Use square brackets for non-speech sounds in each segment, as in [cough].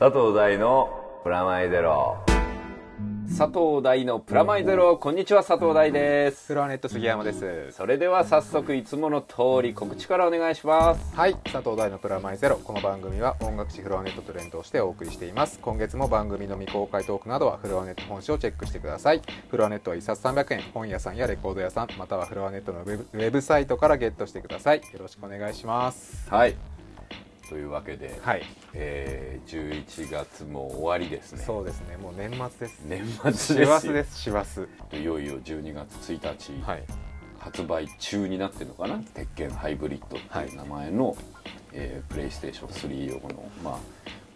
佐藤大のプラマイゼロ。佐藤大のプラマイゼロ。こんにちは佐藤大です。フロアネット杉山です。それでは早速いつもの通り告知からお願いします。はい佐藤大のプラマイゼロ。この番組は音楽誌フロアネットと連動してお送りしています。今月も番組の未公開トークなどはフロアネット本誌をチェックしてください。フロアネットは1冊300円。本屋さんやレコード屋さんまたはフロアネットのウェブウェブサイトからゲットしてください。よろしくお願いします。はいというわけで、はい。えー、11月も終わりですね。そうですね。もう年末です。年末です師よ走です。師走。いよいよ12月1日、はい。発売中になってるのかな？鉄拳ハイブリッドっていう名前の、えープレイステーション3用のまあ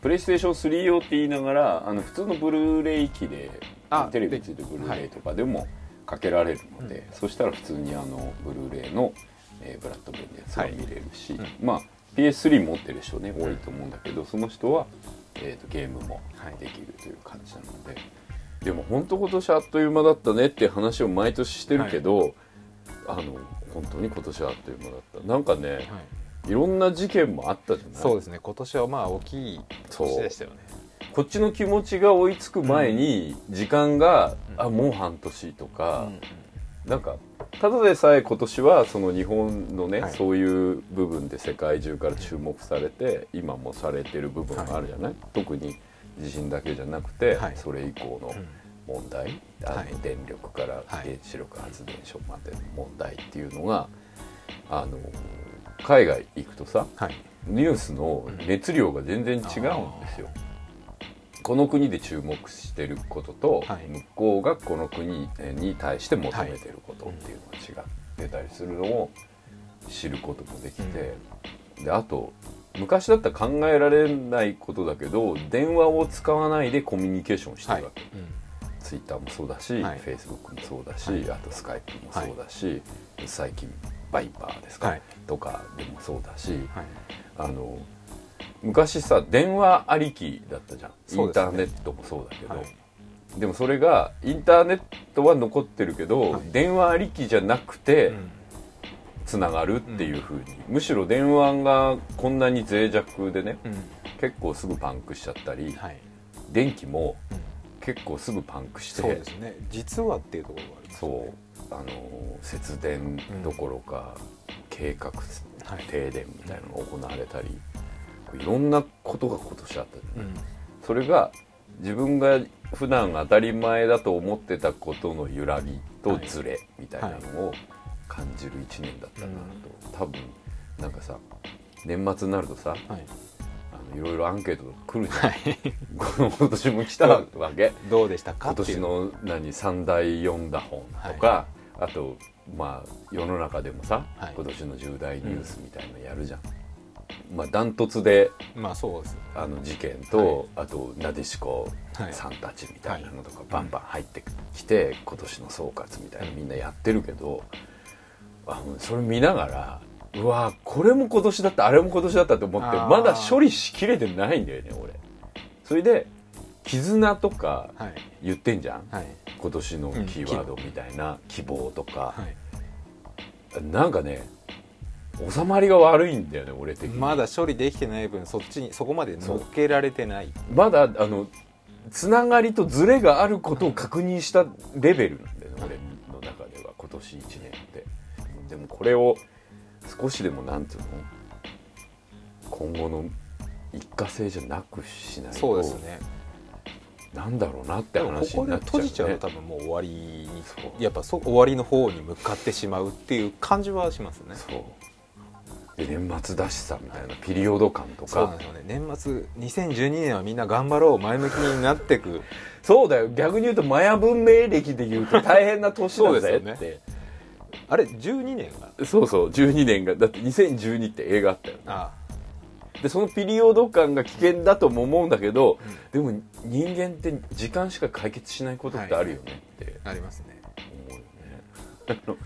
プレイステーション3用って言いながらあの普通のブルーレイ機であテレビついてるブルーレイとかでもかけられるので、そしたら普通にあのブルーレイの、えーブラッドベンのやつが見れるし、はいまあ PS3 持ってる人ね多いと思うんだけどその人は、えー、とゲームもできるという感じなので、でも本当今年あっという間だったねって話を毎年してるけど、あの本当に今年はあっという間だった。なんかね、はい。いろんな事件もあったじゃない？そうですね。今年はまあ大きい年でしたよね。こっちの気持ちが追いつく前に時間が、うん。あもう半年とか、うん。なんかただでさえ今年はその日本のね、はい。そういう部分で世界中から注目されて、今もされてる部分があるじゃない、特に地震だけじゃなくて、はい。それ以降のうん。問題、あのはい。電力からはい。原子力発電所までの問題っていうのがあの海外行くとさはい。ニュースの熱量が全然違うんですよ。この国で注目してることと、はい。向こうがこの国に対して求めてることっていうのが違ってたりするのを知ることもできて、であと昔だったら考えられないことだけど電話を使わないでコミュニケーションしてるわけ、ツイッターもそうだし、はい。フェイスブックもそうだし、はい。あとスカイプもそうだし、最近バイパーですか、はい。とかでもそうだし、はい。あの昔さ電話ありきだったじゃん、インターネットもそうだけど、はい。でもそれがインターネットは残ってるけど、はい。電話ありきじゃなくてうん。つながるっていうふうに、むしろ電話がこんなに脆弱でねうん。結構すぐパンクしちゃったり、はい。電気もうん。結構すぐパンクしてそうですね。実はっていうところがありますね。う。あの節電どころか、計画はい。停電みたいなのが行われたり、いろんなことが今年あったじゃない。うん。それが自分が普段当たり前だと思ってたことの揺らぎとズレみたいなのを感じる1年だったなと、多分なんかさ年末になるとさはい。いろいろアンケートが来るじゃん、[laughs] 今年も来たわけ。[laughs] どうでしたか？今年の何？三大読んだ本とか、あとまあ世の中でもさ、はい。今年の重大ニュースみたいのやるじゃん、まあダントツでまあそうです。あの事件と、あとなでしこはい。さんたちみたいなのとかバンバン入ってきて、今年の総括みたいなのみんなやってるけどあのそれ見ながらうわこれも今年だったあれも今年だったと思ってまだ処理しきれてないんだよね俺。それで絆とかはい。言ってんじゃん、はい。今年のキーワードみたいな希望とか、はい。なんかね収まりが悪いんだよね俺的に。まだ処理できてない分そっちにそこまで乗っけられてない。まだあのつながりとズレがあることを確認したレベルなんだよね、俺の中では今年1年って。でもこれを少しでもなんていうの？今後の一過性じゃなくしないとそうですね。なんだろうなって話こでになっちゃう、ね、閉じちゃうと多分もう終わりにやっぱそ終わりの方に向かってしまうっていう感じはしますね。そう。で年末だしさみたいなピリオド感とか。そうなんですよね年末2012年はみんな頑張ろう前向きになってく。[laughs] そうだよ。逆に言うとマヤ文明歴で言うと大変な年だぜですよってあれ12年が？そうそう12年が。だって2012って映画あったよね。あでそのピリオド感が危険だとも思うんだけど、でも人間って時間しか解決しないことってあるよねって。あありますね。思うよね、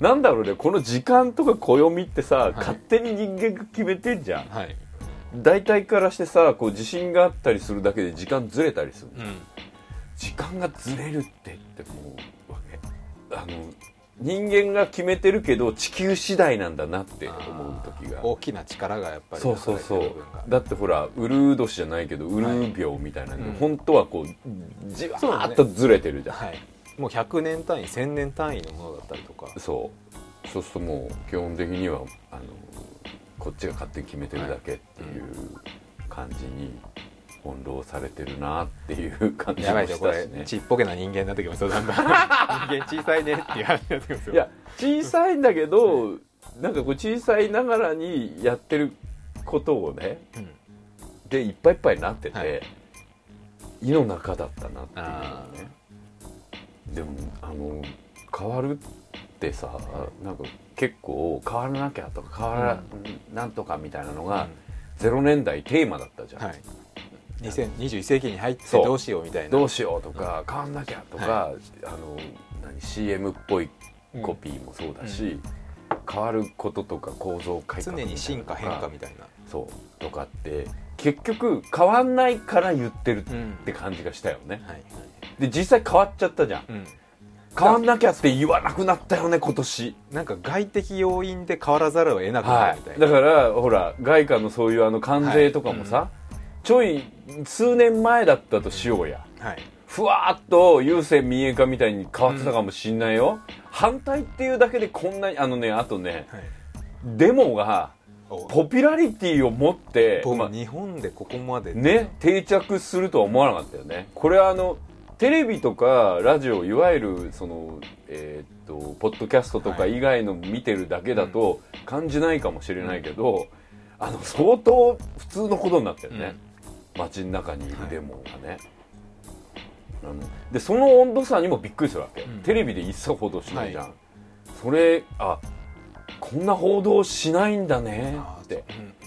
なんだろうねこの時間とか暦ってさ、い。勝手に人間が決めてんじゃん。はい。大体からしてさこう地震があったりするだけで時間ずれたりする、うん。時間がずれるってって思うわけ。あの人間が決めてるけど地球次第なんだなって思う時が。大きな力がやっぱりそうそうそう。だってほらウルー年じゃないけどウルー病みたいなんで、うん。本当はこうじわーっとずれてるじゃん。はいもう100年単位1000年単位のものだったりとか。そう。そうするともう基本的にはあのこっちが勝手に決めてるだけっていう感じに翻弄されてるなっていう感じもやばいですよこれしたしねちっぽけな人間になってきますよだんだん。人間小さいねっていう話になってきますよ。いや小さいんだけどなんかこう小さいながらにやってることをねうん。でいっぱいいっぱいになってて、はい。胃の中だったなっていうねでもあの変わるってさなんか結構変わらなきゃとか変わら、なんとかみたいなのが、0年代テーマだったじゃん、はい。2021世紀に入ってどうしようみたいな。どうしようとか、変わんなきゃとか、はあの何 CM っぽいコピーもそうだし、変わることとか構造改革常に進化変化みたいな。そう。とかって結局変わんないから言ってるっうんて感じがしたよね、はいで実際変わっちゃったじゃん。うん。変わんなきゃって言わなくなったよね今年。なんか外的要因で変わらざるを得なくなはいるみたいな、だからほら外貨のそういうあの関税とかもさ、ちょい数年前だったとしようや、はい。ふわーっと郵政民営化みたいに変わってたかもしんないよ、反対っていうだけでこんなにあのねあとねはい。デモがお。ポピュラリティを持って、まあ僕日本でここまで。ね定着するとは思わなかったよね。これはあのテレビとかラジオいわゆるそのえーっとポッドキャストとか以外の見てるだけだと感じないかもしれないけど、あの相当普通のことになったよね、街の中にいるデモがね、あのでその温度差にもびっくりするわけ、うん。テレビで一切報道しないじゃん、はそれあこんな報道しないんだねって。うんうん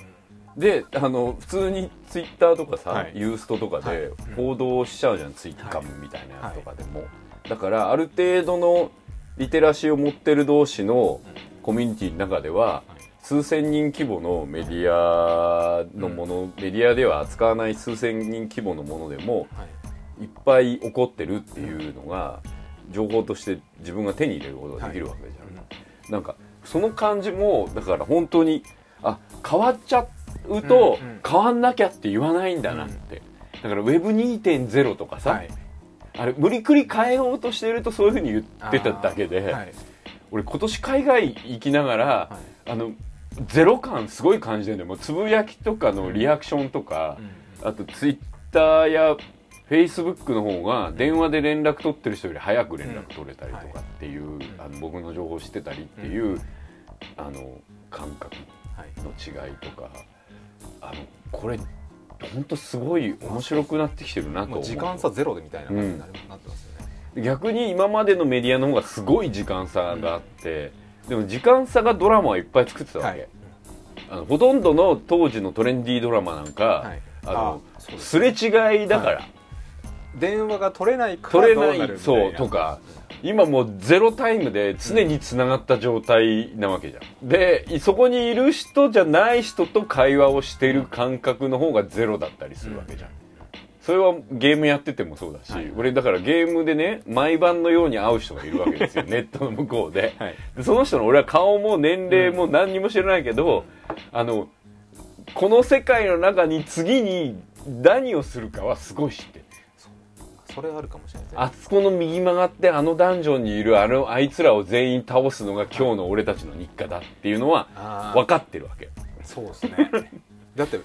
であの普通にツイッターとかさ、はい。ユーストとかはい。で報道しちゃうじゃん、ツイッターみたいなやつとかでも、だからある程度のリテラシーを持ってる同士のコミュニティの中では、数千人規模のメディアのもの、メディアでは扱わない数千人規模のものでもはい。いっぱい起こってるっていうのが情報として自分が手に入れることができるわけじゃん、なんかその感じもだから本当にあ変わっちゃうとうんうん。変わんなきゃって言わないんだなって、だから Web2.0 とかさ、はい。あれ無理くり変えようとしてるとそういうふうに言ってただけで、はい。俺今年海外行きながら、はい。あのゼロ感すごい感じてるんだよもうつぶやきとかのリアクションとか、あとツイッターやフェイスブックの方が電話で連絡取ってる人より早く連絡取れたりとかっていう、あの僕の情報を知ってたりっていう、あの感覚はい。の違いとかあのこれ本当すごい面白くなってきてるなと時間差ゼロでみたいな感じになってますよね、逆に今までのメディアの方がすごい時間差があって、でも時間差がドラマをいっぱい作ってたわけ、はい。あのほとんどの当時のトレンディードラマなんか、はい。あのすすれ違いだから、電話が取れないから取れなないそうとか。今もうゼロタイムで常につながった状態なわけじゃん。でそこにいる人じゃない人と会話をしてる感覚の方がゼロだったりするわけじゃん、それはゲームやっててもそうだし、はい。俺だからゲームでね毎晩のように会う人がいるわけですよ。[laughs] ネットの向こうで。はい。でその人の俺は顔も年齢も何にも知らないけど、あのこの世界の中に次に何をするかはすごい知ってるそれあるかもしれない。あそこの右曲がってあのダンジョンにいるあのあいつらを全員倒すのが今日の俺たちの日課だっていうのはあ分かってるわけ。そうですね。[laughs] だって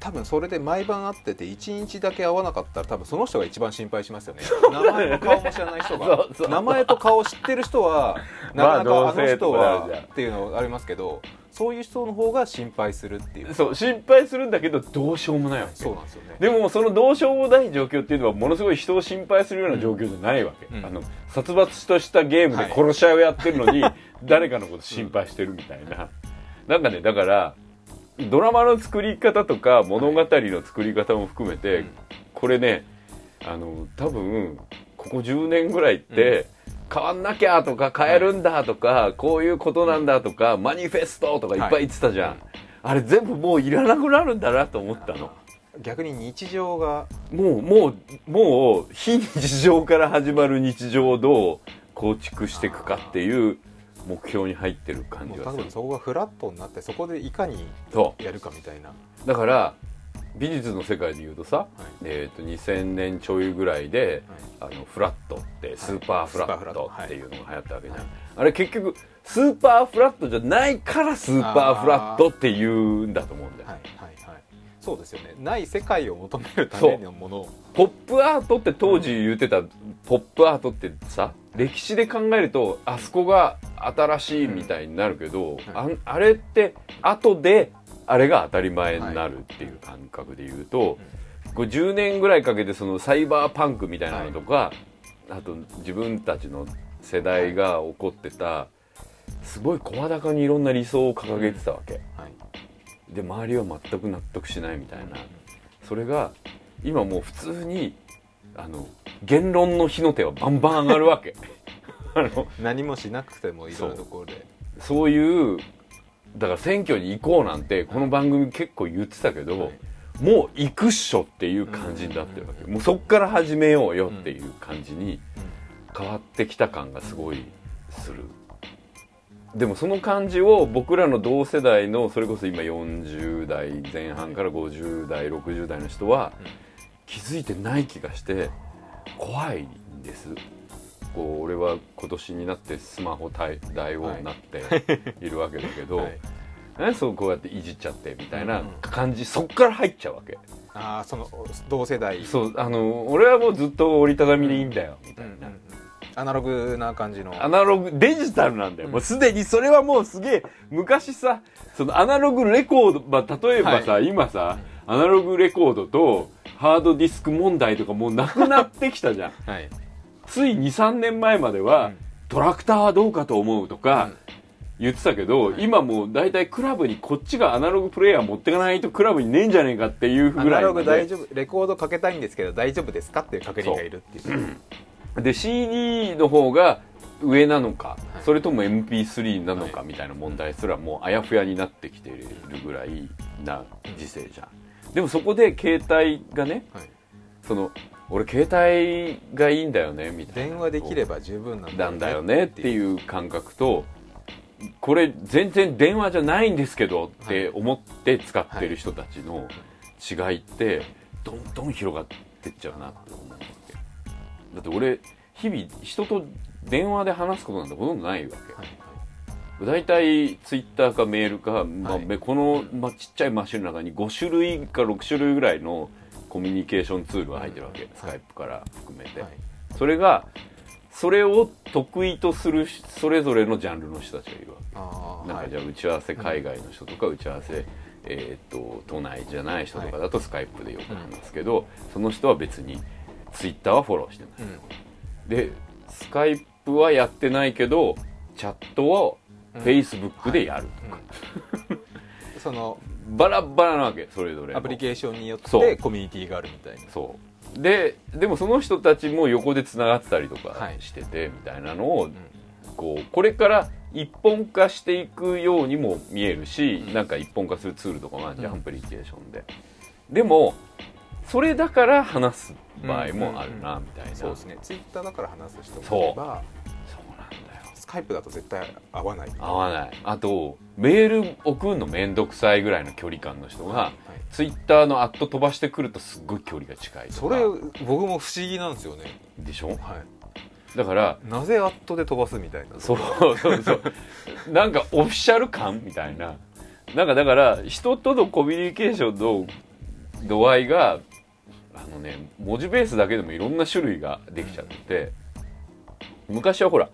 多分それで毎晩会ってて1日だけ会わなかったら多分その人が一番心配しますよね。名前も顔も知らない人が。[laughs] 名前と顔知ってる人はなまあかなかあの人はっていうのありますけどそういう人の方が心配するっていう。そう心配するんだけどどうしようもないわけ。そうなんですよね。でもそのどうしようもない状況っていうのはものすごい人を心配するような状況じゃないわけ、うん。あの殺伐としたゲームで殺し合いをやってるのに、誰かのこと心配してるみたいな、なんかねだからドラマの作り方とか物語の作り方も含めて、うん。これねあの多分ここ10年ぐらいって、変わんなきゃとか変えるんだとか、こういうことなんだとか、マニフェストとかい。っぱい言ってたじゃん、はいあれ全部もういらなくなるんだなと思ったの。逆に日常が。もうもうもう非日常から始まる日常をどう構築していくかっていう目標に入ってる感じがする。多分そこがフラットになってそこでいかにそやるかみたいな、うだから美術の世界でいうとさ、はい。えー、と2000年ちょいぐらいで、あのフラットってスーパーフラットっていうのが流行ったわけじゃん、はいあれ結局スーパーフラットじゃないからスーパーフラットっていうんだと思うんだよ、はい。はい。はい。そうですよね。ない世界を求めるためのもの。をポップアートって当時言ってたポップアートってさ歴史で考えるとあそこが新しいみたいになるけど、あんあれって後であれが当たり前になるっていう感覚で言うと、こう10年ぐらいかけてそのサイバーパンクみたいなのとか、あと自分たちの世代が起こってたすごい声高にいろんな理想を掲げてたわけ。はい。で周りは全く納得しないみたいな。それが今もう普通にあの言論の火の手はバンバン上がるわけ。[laughs] あの何もしなくてもいろんなところで。そういうだから選挙に行こうなんてこの番組結構言ってたけど、はい。もう行くっしょっていう感じになってるわけ、もうそっから始めようよっていう感じに変わってきた感がすごいする。でもその感じを僕らの同世代のそれこそ今40代前半から50代60代の人は気づいてない気がして怖いんですこう俺は今年になってスマホ大大王になってい。るわけだけど、はい。ね、そうこうやっていじっちゃってみたいな感じ、そっから入っちゃうわけ。ああその同世代。そうあの俺はもうずっと折りたたみでいいんだよみたいな、うんうんうん。アナログな感じの。アナログデジタルなんだよ、うん。もうすでにそれはもうすげえ昔さそのアナログレコード、まあ、例えばさ、は今さアナログレコードとハードディスク問題とかもうなくなってきたじゃん。はいつい23年前までは、うん。トラクターはどうかと思うとか、言ってたけど、今もう大体クラブにこっちがアナログプレイヤー持ってかないとクラブにねえんじゃねえかっていうぐアナログらいまで大丈夫。レコードかけたいんですけど大丈夫ですかっていう確認がいるっていう。で CD の方が上なのか、はいそれとも MP3 なのかはみたいな問題すらもうあやふやになってきているぐらいな時勢じゃん。でもそこで携帯がねはい。その俺携帯がいいんだよねみたいな。電話できれば十分なんだよね。ってういう感覚とこれ全然電話じゃないんですけどって思って使ってる人たちの違いってどんどん広がってっちゃうなって思うわけだって俺日々人と電話で話すことなんてほとんどないわけ、はい。大体ツイッターかメールか、まあはい。めこの、まあ、ちっちゃいマシンの中に5種類か6種類ぐらいのコミュニケーションツールが入ってるわけ、うん。スカイプから含めて、はい。それがそれを得意とするそれぞれのジャンルの人たちがいるわけ。なんかじゃあ打ち合わせ海外の人とか打ち合わせ、えー、と都内じゃない人とかだとスカイプでよく話すけど、その人は別にツイッターはフォローしてない。うん。でスカイプはやってないけどチャットをうん。フェイスブックでやるとか、うん。そのバラバラなわけそれぞれの。アプリケーションによってコミュニティがあるみたいな。そう。ででもその人たちも横でつながってたりとかはい。しててみたいなのを、こうこれから一本化していくようにも見えるし、なんか一本化するツールとかもあるじゃん、うん。アプリケーションで。でもそれだから話す場合もあるな、みたいな。そうですね。ツイッターだから話す人もいればカイプだと絶対合わない。合わない。あとメール送るの面倒くさいぐらいの距離感の人が、はいツイッターのアット飛ばしてくるとすっごい距離が近いそれ僕も不思議なんですよね。でしょ？はい。だからなぜアットで飛ばすみたいな。そうそうそう。なんかオフィシャル感みたいな。なんかだから人とのコミュニケーションの度合いがあのね文字ベースだけでもいろんな種類ができちゃってて。昔はほら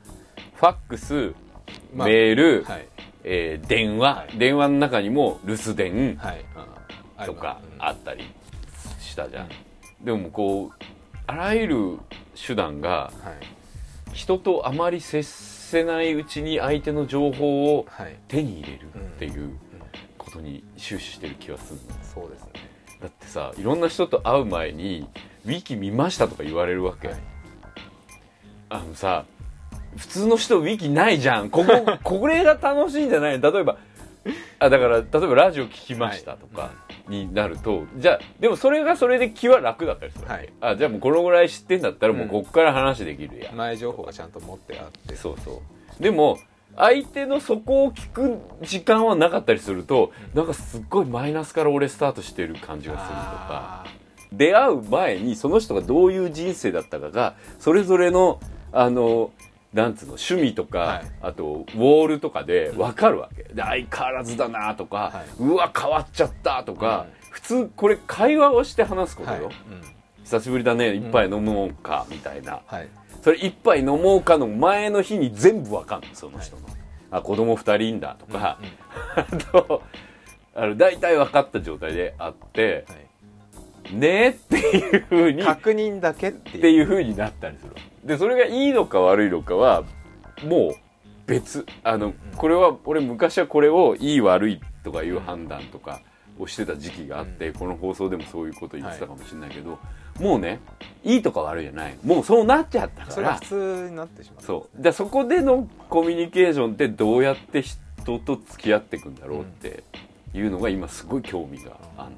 ファックスまあメール、はい。えー電話、はい。電話の中にも留守電はい。あとかああったりしたじゃん、でもこうあらゆる手段がはい。人とあまり接せないうちに相手の情報をはい。手に入れるっていうことに終始してる気がするの。そうですね。だってさいろんな人と会う前に「ウィキ見ました」とか言われるわけ、はい。あのさ普通の人ウィキないじゃん。ここ [laughs] これが楽しいんじゃない例えばあだから例えばラジオ聞きましたとかになると、じゃあでもそれがそれで気は楽だったりするはい。あじゃあもうこのぐらい知ってんだったらもうこっから話できるや、前情報がちゃんと持ってあって。そうそう。でも相手のそこを聞く時間はなかったりすると、なんかすっごいマイナスから俺スタートしてる感じがするとか。あ出会う前にその人がどういう人生だったかがそれぞれのあのなんつうの趣味とか、はい。あとウォールとかで分かるわけ。で相変わらずだなとか、はい。うわ変わっちゃったとか、うん普通これ会話をして話すことよ、ーはい。うん。久しぶりだね一杯飲もうかみたいな、はい。それ一杯飲もうかの前の日に全部わかんのその人の、あ子供二人いんだとか、[laughs] あとあの大体分かった状態であってはい。ねっていうふうにっ確認だけっていう。ふうになったりするでそれがいいのか悪いのかはもう別。あの、これは俺昔はこれをいい悪いとかいう判断とかをしてた時期があって、この放送でもそういうこと言ってたかもしれないけど、もうねいいとか悪いじゃない。もうそうなっちゃったから。それが普通になってしまうそう。でそこでのコミュニケーションってどうやって人と付き合っていくんだろうっていうのが今すごい興味があん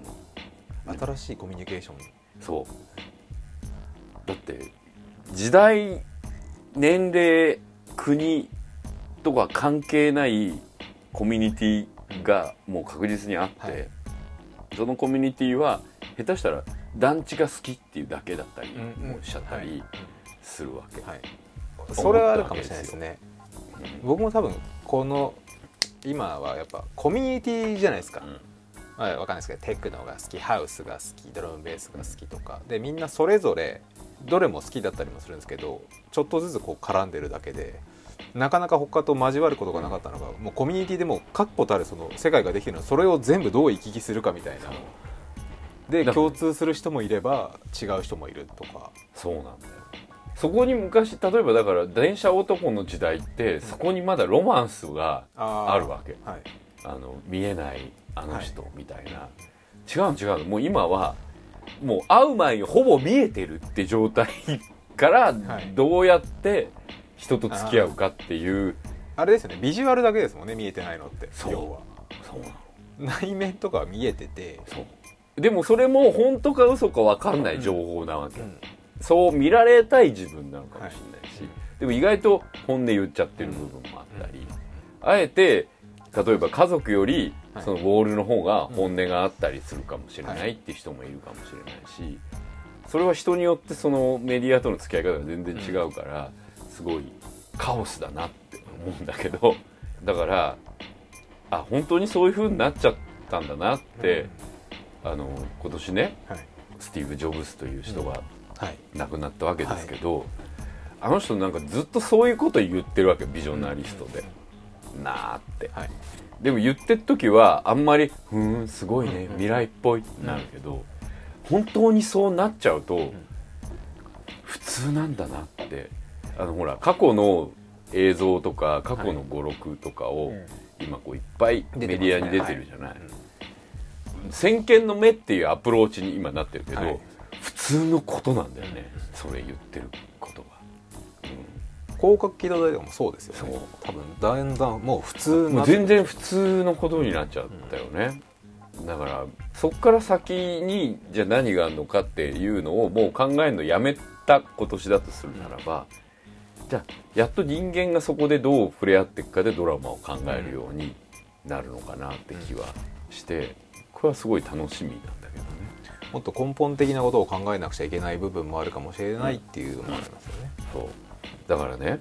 の。新しいコミュニケーション。そう。だって時代年齢国とか関係ないコミュニティがもう確実にあって、はい。そのコミュニティは下手したら団地が好きっていうだけだったりうんもしちゃったりするわけ、はい。それはあるかもしれないですね。僕も多分この今はやっぱコミュニティじゃないですか、うん。まあ、わかんないですけどテクノが好きハウスが好きドラムベースが好きとか。でみんなそれぞれどれも好きだったりもするんですけどちょっとずつこう絡んでるだけでなかなか他と交わることがなかったのが、もうコミュニティでも確固たるその世界ができてるのはそれを全部どう行き来するかみたいな。で共通する人もいれば違う人もいるとか。そうなんだよ。そこに昔例えばだから電車男の時代ってそこにまだロマンスがああるわけ。はい。あの見えないあの人みたいな、違うの違うの。もう今はもう会う前にほぼ見えてるって状態からはい。どうやって人と付き合うかっていう、あれですよね。ビジュアルだけですもんね見えてないのってそう。要は。そうなの。内面とかは見えてて。そう。でもそれも本当か嘘か分かんない情報なわけ、うん。そう見られたい自分なのかもしれないし、はい。でも意外と本音言っちゃってる部分もあったり、あえて例えば家族よりはいそのウォールの方が本音があったりするかもしれないっていう人もいるかもしれないしそれは人によってそのメディアとの付き合い方が全然違うからすごいカオスだなって思うんだけどだからあ本当にそういう風になっちゃったんだなって、あの今年ねはい。スティーブ・ジョブズという人がはい。亡くなったわけですけど、あの人なんかずっとそういうこと言ってるわけビジョナリストで、なあって。はいでも言ってる時はあんまり「ふーんすごいね未来っぽい」ってなるけど、本当にそうなっちゃうと、普通なんだなってあのほら過去の映像とか過去の語録とかを、今こういっぱいメディアに出てるじゃない、先見の目っていうアプローチに今なってるけど、はい。普通のことなんだよね、それ言ってること。が。広角機動隊とかもそうですよね。多分だんだんもう普通う全然普通のことになっちゃったよね、だからそっから先にじゃあ何があるのかっていうのをもう考えるのやめた今年だとするならば、じゃあやっと人間がそこでどう触れ合っていくかでドラマを考えるようになるのかなって気はしてこれはすごい楽しみなんだけどね。もっと根本的なことを考えなくちゃいけない部分もあるかもしれないっていうのもありますよね、そうだからね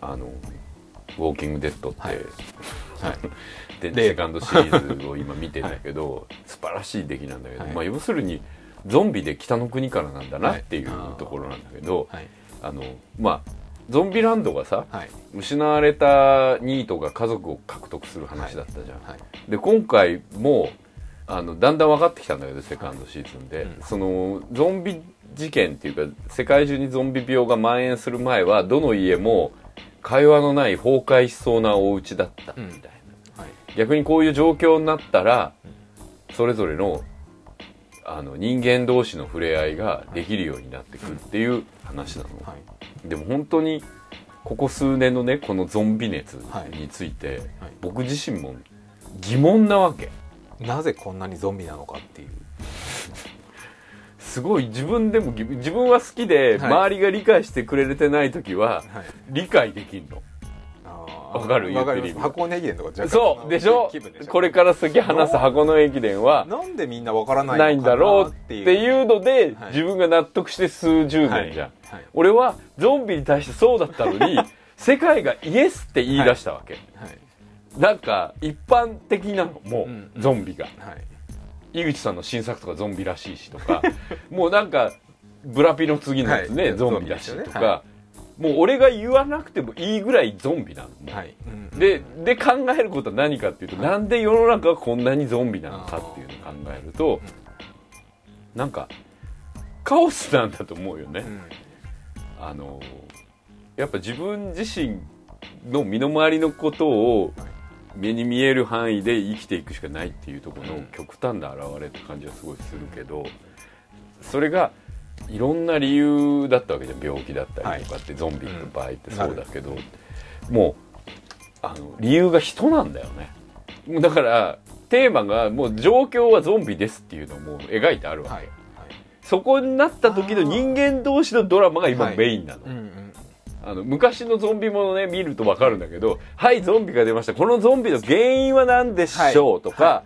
あの「ウォーキング・デッド」って、はいセカンドシリーズを今見てんだけど、素晴らしい出来なんだけど、はい。まあ、要するにゾンビで北の国からなんだなっていうはい。ところなんだけど、はい。あのまあゾンビランドがさ、はい。失われたニートが家族を獲得する話だったじゃん、はい。で今回もあのだんだん分かってきたんだけどセカンドシーズンで、うん。そのゾンビ事件っていうか世界中にゾンビ病が蔓延する前はどの家も会話のない崩壊しそうなお家だった。みたいな、はい。逆にこういう状況になったらそれぞれのあの人間同士の触れ合いができるようになってくるっていう話なの、はい。でも本当にここ数年のねこのゾンビ熱について、はい。僕自身も疑問なわけ。なぜこんなにゾンビなのかっていうすごい自分でもぎ自分は好きで、はい。周りが理解してくれてない時ははい。理解できんの。わかる？わか言ってる。意味箱根駅伝とか若干そうでしょ？気しょ？これから先話す箱根駅伝はなんでみんなわからないないんだろうっていうので、はい。自分が納得して数十はい年じゃん、はい。俺はゾンビに対してそうだったのに世界がイエスって言い出したわけ、はい。なんか一般的なのもう、うん。ゾンビが。はい井口さんの新作とかゾンビらしいしとか [laughs] もうなんかブラピの次のやつね、はいゾンビだしとか、ね。はもう俺が言わなくてもいいぐらいゾンビなの。はい。うんでで考えることは何かっていうと、なんで世の中がこんなにゾンビなのかっていうのを考えるとなんかカオスなんだと思うよね、うん。あのやっぱ自分自身の身の回りのことをはい目に見える範囲で生きていくしかないっていうところのうん。極端な表れって感じはすごいするけどそれがいろんな理由だったわけじゃん。病気だったりとかって、ゾンビの場合ってそうだけど、もうあの理由が人なんだよね。だからテーマがもう状況はゾンビですっていうのをもう描いてあるわけ、はい。そこになった時の人間同士のドラマが今はい。メインなの、あの昔のゾンビものね見ると分かるんだけど「はいゾンビが出ました。このゾンビの原因は何でしょう?」とか、は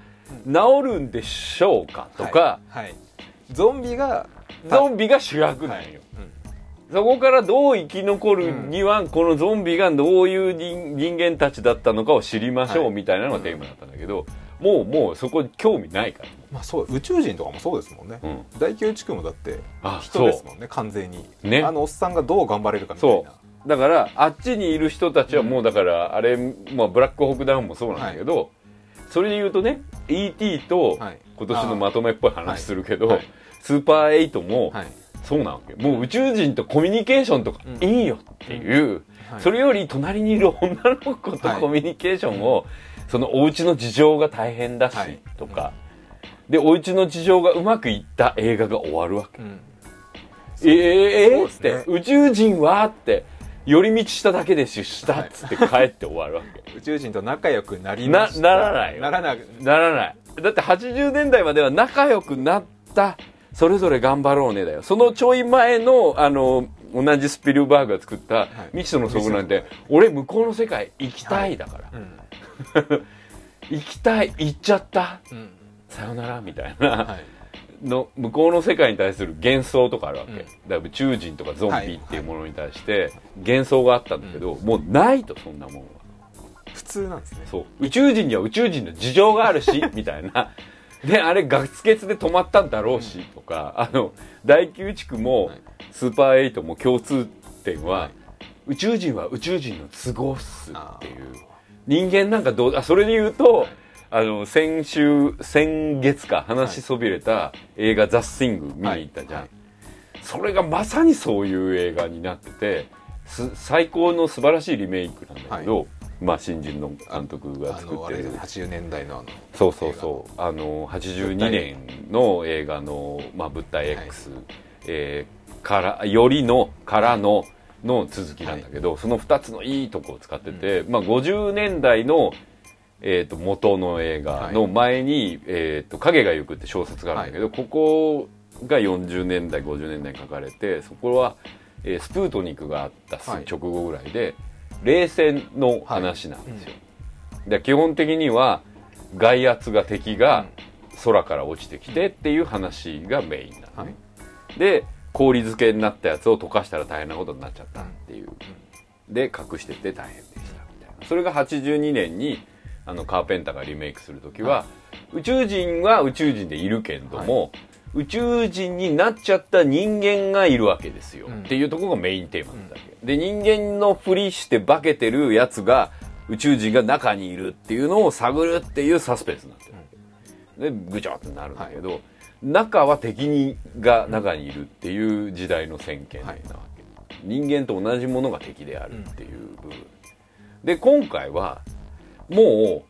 治るんでしょうか?」とか、ゾンビがゾンビが主役なんよ、そこからどう生き残るには、このゾンビがどういう人人間たちだったのかを知りましょうはい。みたいなのがテーマだったんだけど、もうもうそこに興味ないから、まあそう宇宙人とかもそうですもんね。うん、大宮地区もだってあ人ですもんね完全に。ね。あのおっさんがどう頑張れるかみたいなだからあっちにいる人たちはもうだから、あれ、まあ、ブラックホークダウンもそうなんだけど、それで言うとね ET とはい。今年のまとめっぽい話するけど、はい。はいスーパー8もはい。そうなわけ。もう宇宙人とコミュニケーションとかうん。いいよっていう、はい。それより隣にいる女の子とはい。コミュニケーションを、そのお家の事情が大変だし、はい。とかでお家の事情がうまくいった映画が終わるわけ。うん。えー、えー、っそうですね。て宇宙人はって寄り道しただけでししたっつって帰って終わるわけ。宇宙人と仲良くなりました。なならないよ。ならなならない。だって80年代までは仲良くなった。それぞれ頑張ろうねだよ。そのちょい前のあの同じスピルバーグが作った「い。未知との遭遇」なんて俺向こうの世界行きたいだから、うん。[laughs] 行きたい。行っちゃった。うん。さよならみたいな、はいの向こうの世界に対する幻想とかあるわけ、うん。だから宇宙人とかゾンビっていうものに対して幻想があったんだけど、もうないとそんなもんは。普通なんですね。そう。宇宙人には宇宙人の事情があるし [laughs] みたいな。であれガス欠で止まったんだろうし、とか。あの大宮地区も、はい。スーパーエイトも共通点は、はい。宇宙人は宇宙人の都合っすっていう。あ人間なんかどうあそれで言うと、あの先週先月か話しそびれた映画「ザ・スイング」見に行ったじゃん、はい。それがまさにそういう映画になっててす最高の素晴らしいリメイクなんだけど、まあ新人の監督があ作ってる。のあれですね80年代のあのそうそうそう。あの82年の映画の「まあ、物体 X、えーからよりのからのの続きなんだけど、その2つのいいとこを使ってて、まあ、50年代の、えー、と元の映画の前に「えー、と影が行く」って小説があるんだけど、ここが40年代50年代に書かれてそこは、えースプートニクがあった直後ぐらいで、冷戦の話なんですよ。で基本的には外圧が敵が空から落ちてきてっていう話がメインなの、ね。で氷漬けになったやつを溶かしたら大変なことになっちゃったっていう、で隠してて大変でしたみたいな。それが82年にあのカーペンターがリメイクする時は、宇宙人は宇宙人でいるけれども、宇宙人になっちゃった人間がいるわけですよ、うん。っていうところがメインテーマだったわけ、で人間のふりして化けてるやつが宇宙人が中にいるっていうのを探るっていうサスペンスになってるわけ、でぐちゃってなるんだけど、中は敵にが中にいるっていう時代の先見なわけ、人間と同じものが敵であるっていう部分、で今回はも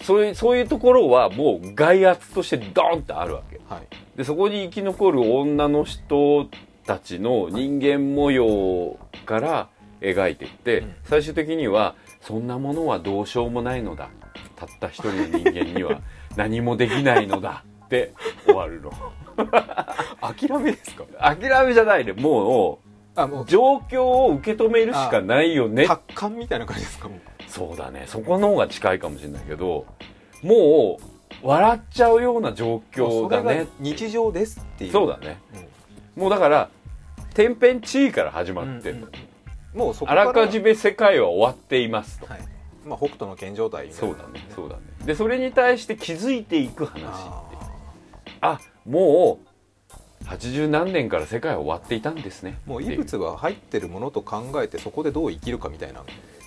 うそういうそういうところはもう外圧としてドーンってあるわけ。はい。でそこに生き残る女の人たちの人間模様から描いていって、うん。最終的にはそんなものはどうしようもないのだたった一人の人間には何もできないのだって終わるの。[laughs] 諦めですか？諦めじゃないね。もあもう。状況を受け止めるしかないよね。達観みたいな感じですか？もうそうだね。そこの方が近いかもしれないけどもう笑っちゃうような状況だね日常ですっていう。そうだね。もうだから天変地異から始まうんってんの、うん。もうそあらかじめ世界は終わっていますと、はい。まあ、北斗の健状態みたいなそうだね。そうだね。でそれに対して気づいていく話ってああもう80何年から世界は終わっていたんですねーもう異物が入ってるものと考えてそこでどう生きるかみたいな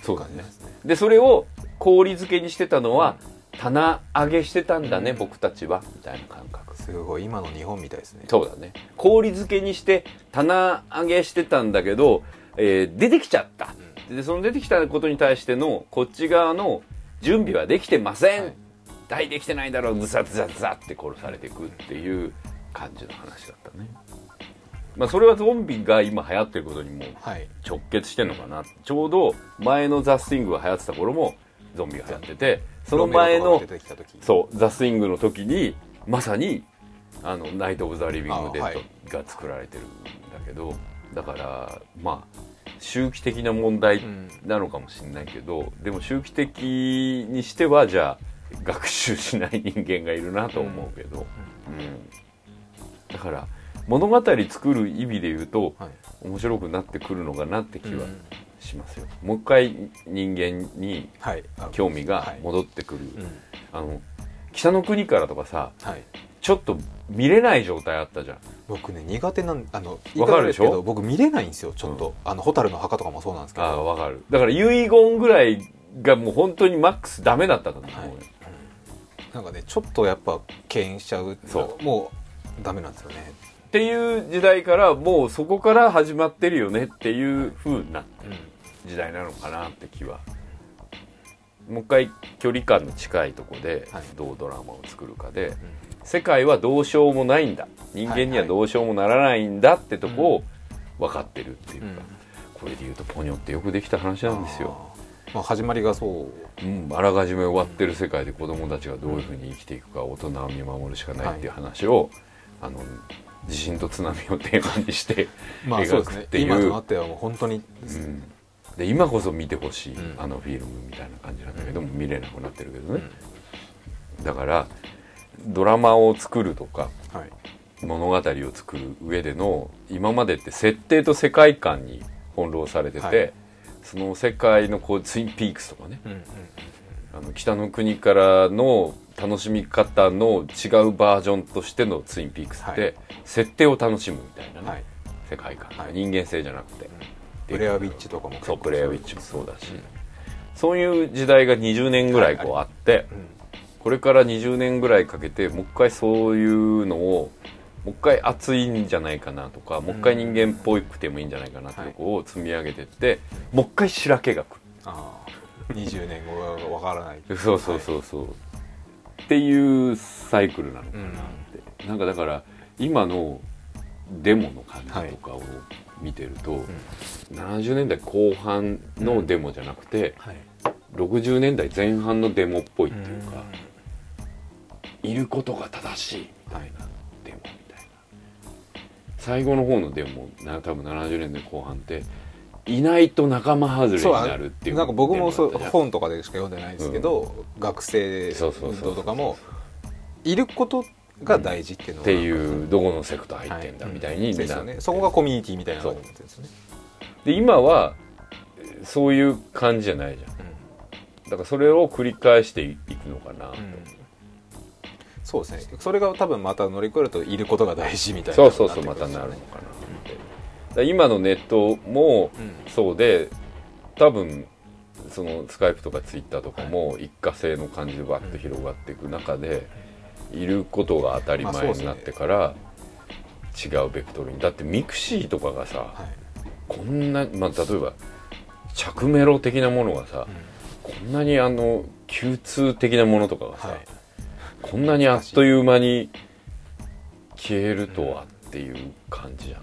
そうですね。でそれを氷漬けにしてたのは、棚上げしてたんだね、うん。僕たちはみたいな感覚。すごい今の日本みたいですね。そうだね。氷漬けにして棚上げしてたんだけど、えー出てきちゃった。でその出てきたことに対してのこっち側の準備はできてません、はい。大できてないだろうズザズザズザって殺されていくっていう感じの話だまあそれはゾンビが今流行ってることにもはい。直結してんのかな。ちょうど前のザ・スイングが流行ってた頃もゾンビが流行っててその前のそうザ・スイングの時にまさにあのナイト・オブ・ザ・リビング・デッドが作られてるんだけど、だからまあ周期的な問題うん。なのかもしれないけど、でも周期的にしてはじゃあ学習しない人間がいるなと思うけど、うん。だから物語作る意味で言うとはい。面白くなってくるのかなって気はうん。しますよ、もう一回人間に興味が戻ってくる、うん。あの北の国からとかさはい。ちょっと見れない状態あったじゃん。僕ね苦手なんあのわかるでしょ？僕見れないんですよ。ちょっと、あの蛍の墓とかもそうなんですけど。ああわかる。だから遺言ぐらいがもう本当にマックスダメだったと思う、はい。なんかねちょっとやっぱ敬遠しちゃう。そう。もうダメなんですよねっていう時代からもうそこから始まってるよねっていう風な時代なのかなって気はもう一回距離感の近いとこではい。どうドラマを作るかで、世界はどうしようもないんだ。人間にはどうしようもならないんだってとこを分かってるっていうか、うん。これで言うとポニョってよくできた話なんですよ、まあ、始まりがそう。うん、あらかじめ終わってる世界で子供たちがどういうふうに生きていくか大人は見守るしかないっていう話を、あの地震と津波をテーマにして [laughs] 描くっていう,、今となってはもう本当に、うん、で今こそ見てほしい、うん。あのフィルムみたいな感じなんだけども、見れなくなってるけどね、だからドラマを作るとかはい。物語を作る上での今までって設定と世界観に翻弄されてて、はい。その世界のこうツインピークスとかねうんうん。あの北の国からの楽しみ方の違うバージョンとしてのツインピークスって、はい。設定を楽しむみたいなね、はい。世界観、はい。人間性じゃなくて、ブレアウィッチとかもそうプレイヤーウィッチもそうだし、うんそういう時代が20年ぐらいこうはいあって、うんこれから20年ぐらいかけてもう一回そういうのをもう一回熱いんじゃないかなとかもう一回人間っぽくてもいいんじゃないかなってとこを積み上げてって、もう一回白けがくああ20年後がわからない。る [laughs] そうそうそうそう、っていうサイクルなのかなって、なんかだから今のデモの感じとかを見てると、70年代後半のデモじゃなくて、はい。60年代前半のデモっぽいっていうか、いることが正しいみたいなデモみたいな。最後の方のデモな多分70年代後半っていないと仲間外れになるっていうなんか僕もそう本とかでしか読んでないんですけど、学生そうそうそう運動とかもいることが大事っていうのはっていうどこのセクター入ってんだみたいにですなってよねそこがコミュニティみたいな感じですね。で今はそういう感じじゃないじゃん。だからそれを繰り返していくのかな。と、うんそうですね。それが多分また乗り越えるといることが大事みたいなそうそうそうまたなるのかな今のネットもうん。そうで多分そのスカイプとかツイッターとかも一過性の感じでバッと広がっていく中でいることが当たり前になってから違うベクトルに。だってミクシーとかがさはい。こんな、まあ、例えば着メロ的なものがさこんなにあの Q2 的なものとかがさ、はい。こんなにあっという間に消えるとはっていう感じじゃん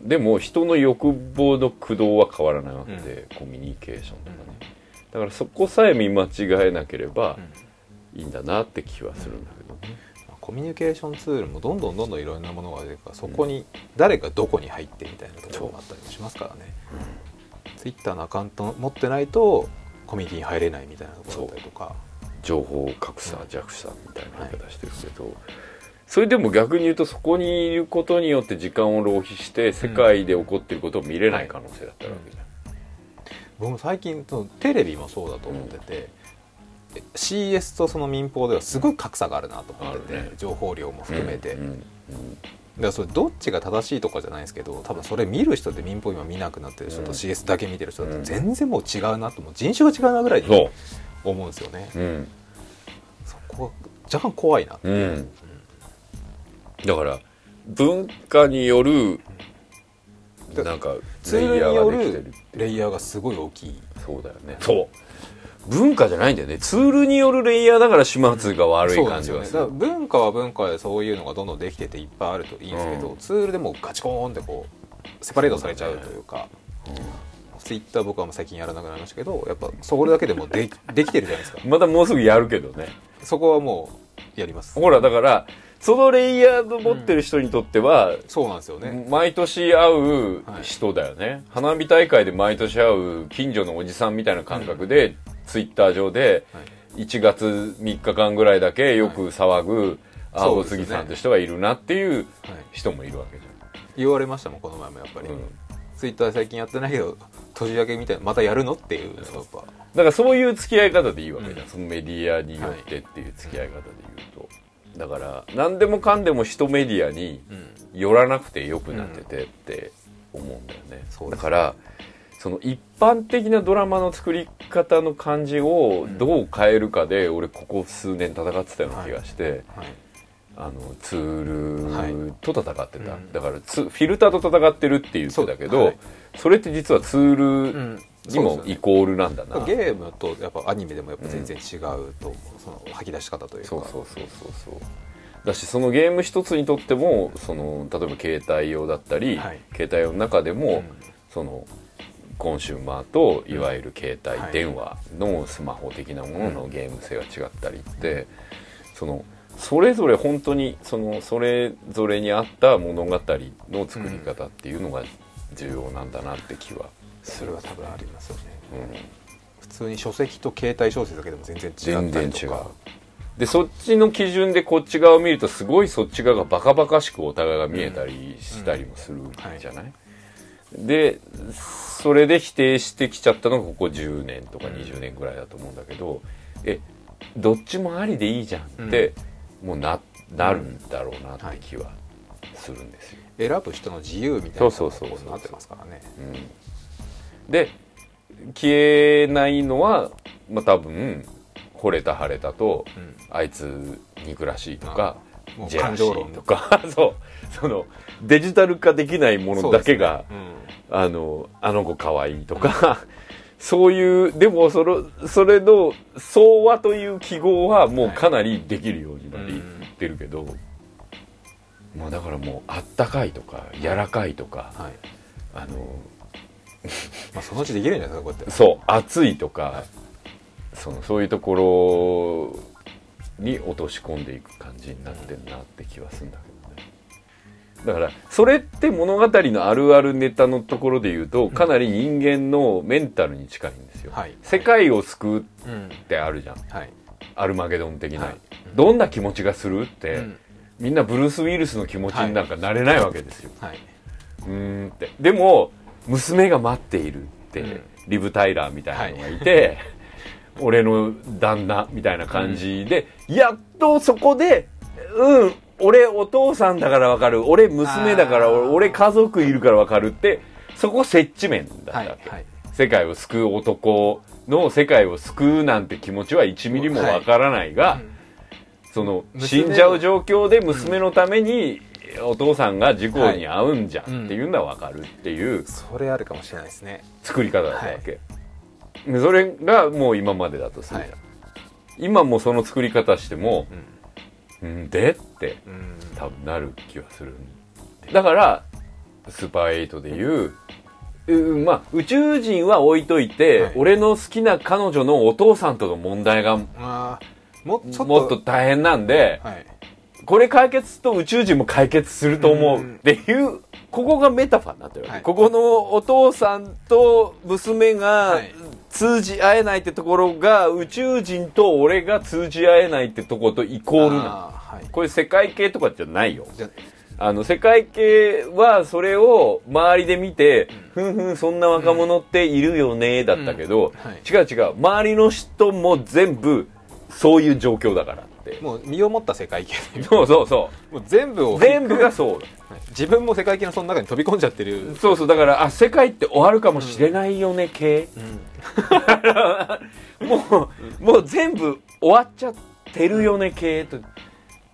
でも人の欲望の駆動は変わらないわけで、コミュニケーションとかね。だからそこさえ見間違えなければいいんだなって気はするんだけどね、コミュニケーションツールもどんどんどんどんいろんなものが出てくからそこに誰がどこに入ってみたいなところもあったりもしますからね、ツイッターのアカウント持ってないとコミュニティに入れないみたいなところだったりとか。情報格差弱者みたいな言い方してるけど、それでも逆に言うとそこにいることによって時間を浪費して世界で起こっていることを見れない可能性だったわけじゃん、僕も最近そのテレビもそうだと思ってて、CS とその民放ではすごい格差があるなと思ってて、ね。情報量も含めて、うんうんだからそれどっちが正しいとかじゃないですけど多分それ見る人で民放今見なくなってる人とうん。CS だけ見てる人だとうん全然もう違うなともう人種が違うなぐらいにそ思うんですよね。う、うん。そこは若干怖いなうん、だから文化によるでなんかツーレイヤルによーができてるるレイヤーがすごい大きい。そうだよね。そう。文化じゃないんだよね。ツールによるレイヤーだから始末が悪い感じがする。ね文化は文化でそういうのがどんどんできてていっぱいあるといいんですけど、うん。ツールでもうガチコーンってこうセパレートされちゃうというかツイッター僕は最近やらなくなりましたけどやっぱそれだけでもでできてるじゃないですか。またもうすぐやるけどね。そこはもうやります。ほらだからそのレイヤーを持ってる人にとっては、そうなんですよね、毎年会う人だよね、花火大会で毎年会う近所のおじさんみたいな感覚で、ツイッター上ではい。1月3日間ぐらいだけよく騒ぐ青杉さんって人がいるなっていうはい、人もいるわけじ言われましたもんこの前もやっぱり、ゃん、うん。ツイッター最近やってないけど年明けみたいなまたやるのっていうやっぱ。だからそういう付き合い方でいいわけじゃん、うん。そのメディアによってっていう付き合い方で言うと、だから何でもかんでも一メディアにうん。寄らなくてよくなっててって思うんだよね、そうです。だからその一般的なドラマの作り方の感じをどう変えるかで俺ここ数年戦ってたような気がして、はい。あのツールと戦ってた、うん。だからツフィルターと戦ってるって言ってたけどそ,、れって実はツールにもイコールなんだな、ゲームとやっぱアニメでもやっぱ全然違うと思う、その吐き出し方というか。そうそうそうそうそう。だしそのゲーム一つにとってもその例えば携帯用だったり、はい。携帯用の中でも、うん。そのコンシューマーといわゆる携帯はい電話のスマホ的なもののゲーム性が違ったりってそのそれぞれ本当にそのそれぞれに合った物語の作り方っていうのが重要なんだなって気はそれは多分ありますよね。うん普通に書籍と携帯小説だけでも全然違ったりとか。全然違う。でそっちの基準でこっち側を見るとすごいそっち側がバカバカしくお互いが見えたりしたりもするじゃない、でそれで否定してきちゃったのがここ10年とか20年ぐらいだと思うんだけどえどっちもありでいいじゃんって、もうななるんだろうなって気はするんですよ、選ぶ人の自由みたいなことになってますからね。うん、で消えないのは、まあ、多分惚れた腫れたと、うん。あいつ憎らしいとかジェラシーとか [laughs] そう。そのデジタル化できないものだけが、そうですねあのあの子可愛いとか [laughs] そういうでもそのそれの相和という記号はもうかなりできるようにまでいってるけど、まあだからもうあったかいとか柔らかいとか、うんはい。あのまあ、そのうちできるんじゃないですかこうやって。そう暑いとか、そのそういうところに落とし込んでいく感じになってんなって気はするんだけどね。だからそれって物語のあるあるネタのところで言うとかなり人間のメンタルに近いんですよ、はい。世界を救うっうんてあるじゃん。はい。アルマゲドン的な、はい。どんな気持ちがする？って、うん。みんなブルース・ウィルスの気持ちになんかなれないわけですよ、はい。うーんって。でも娘が待っているって、うん。リブ・タイラーみたいなのがいて、[laughs] 俺の旦那みたいな感じで、やっとそこでうん俺お父さんだからわかる。俺娘だから俺家族いるからわかるってそこ接地面だったはいわけ、はい世界を救う男の世界を救うなんて気持ちは1ミリもわからないが、その娘死んじゃう状況で娘のためにお父さんが事故に遭うんじゃんっていうのはわかるっていうそれあるかもしれないですね。作り方だったわけ、でそれがもう今までだとするじゃん、はい。今もその作り方してもうん「ん。で?」ってうん。多分なる気はするだからスーパーエイトでいううんまあ宇宙人は置いといて、はい。俺の好きな彼女のお父さんとの問題がもっと大変なんで、はいこれ解決すると宇宙人も解決すると思う。うん。っていう、ここがメタファーになってるはい。ここのお父さんと娘がはい。通じ合えないってところが宇宙人と俺が通じ合えないってところとイコールなはい。これ世界系とかじゃないよ。あの世界系はそれを周りで見て、ふんふんそんな若者っているよねだったけど、うん。はい。違う違う。周りの人も全部そういう状況だからって。もう身をもった世界系というそうそう。そもう全部を。う全部がそう。はい。自分も世界系のその中に飛び込んじゃってる、そうそう。だからあ世界って終わるかもしれないよね系、もうもう全部終わっちゃってるよね系と。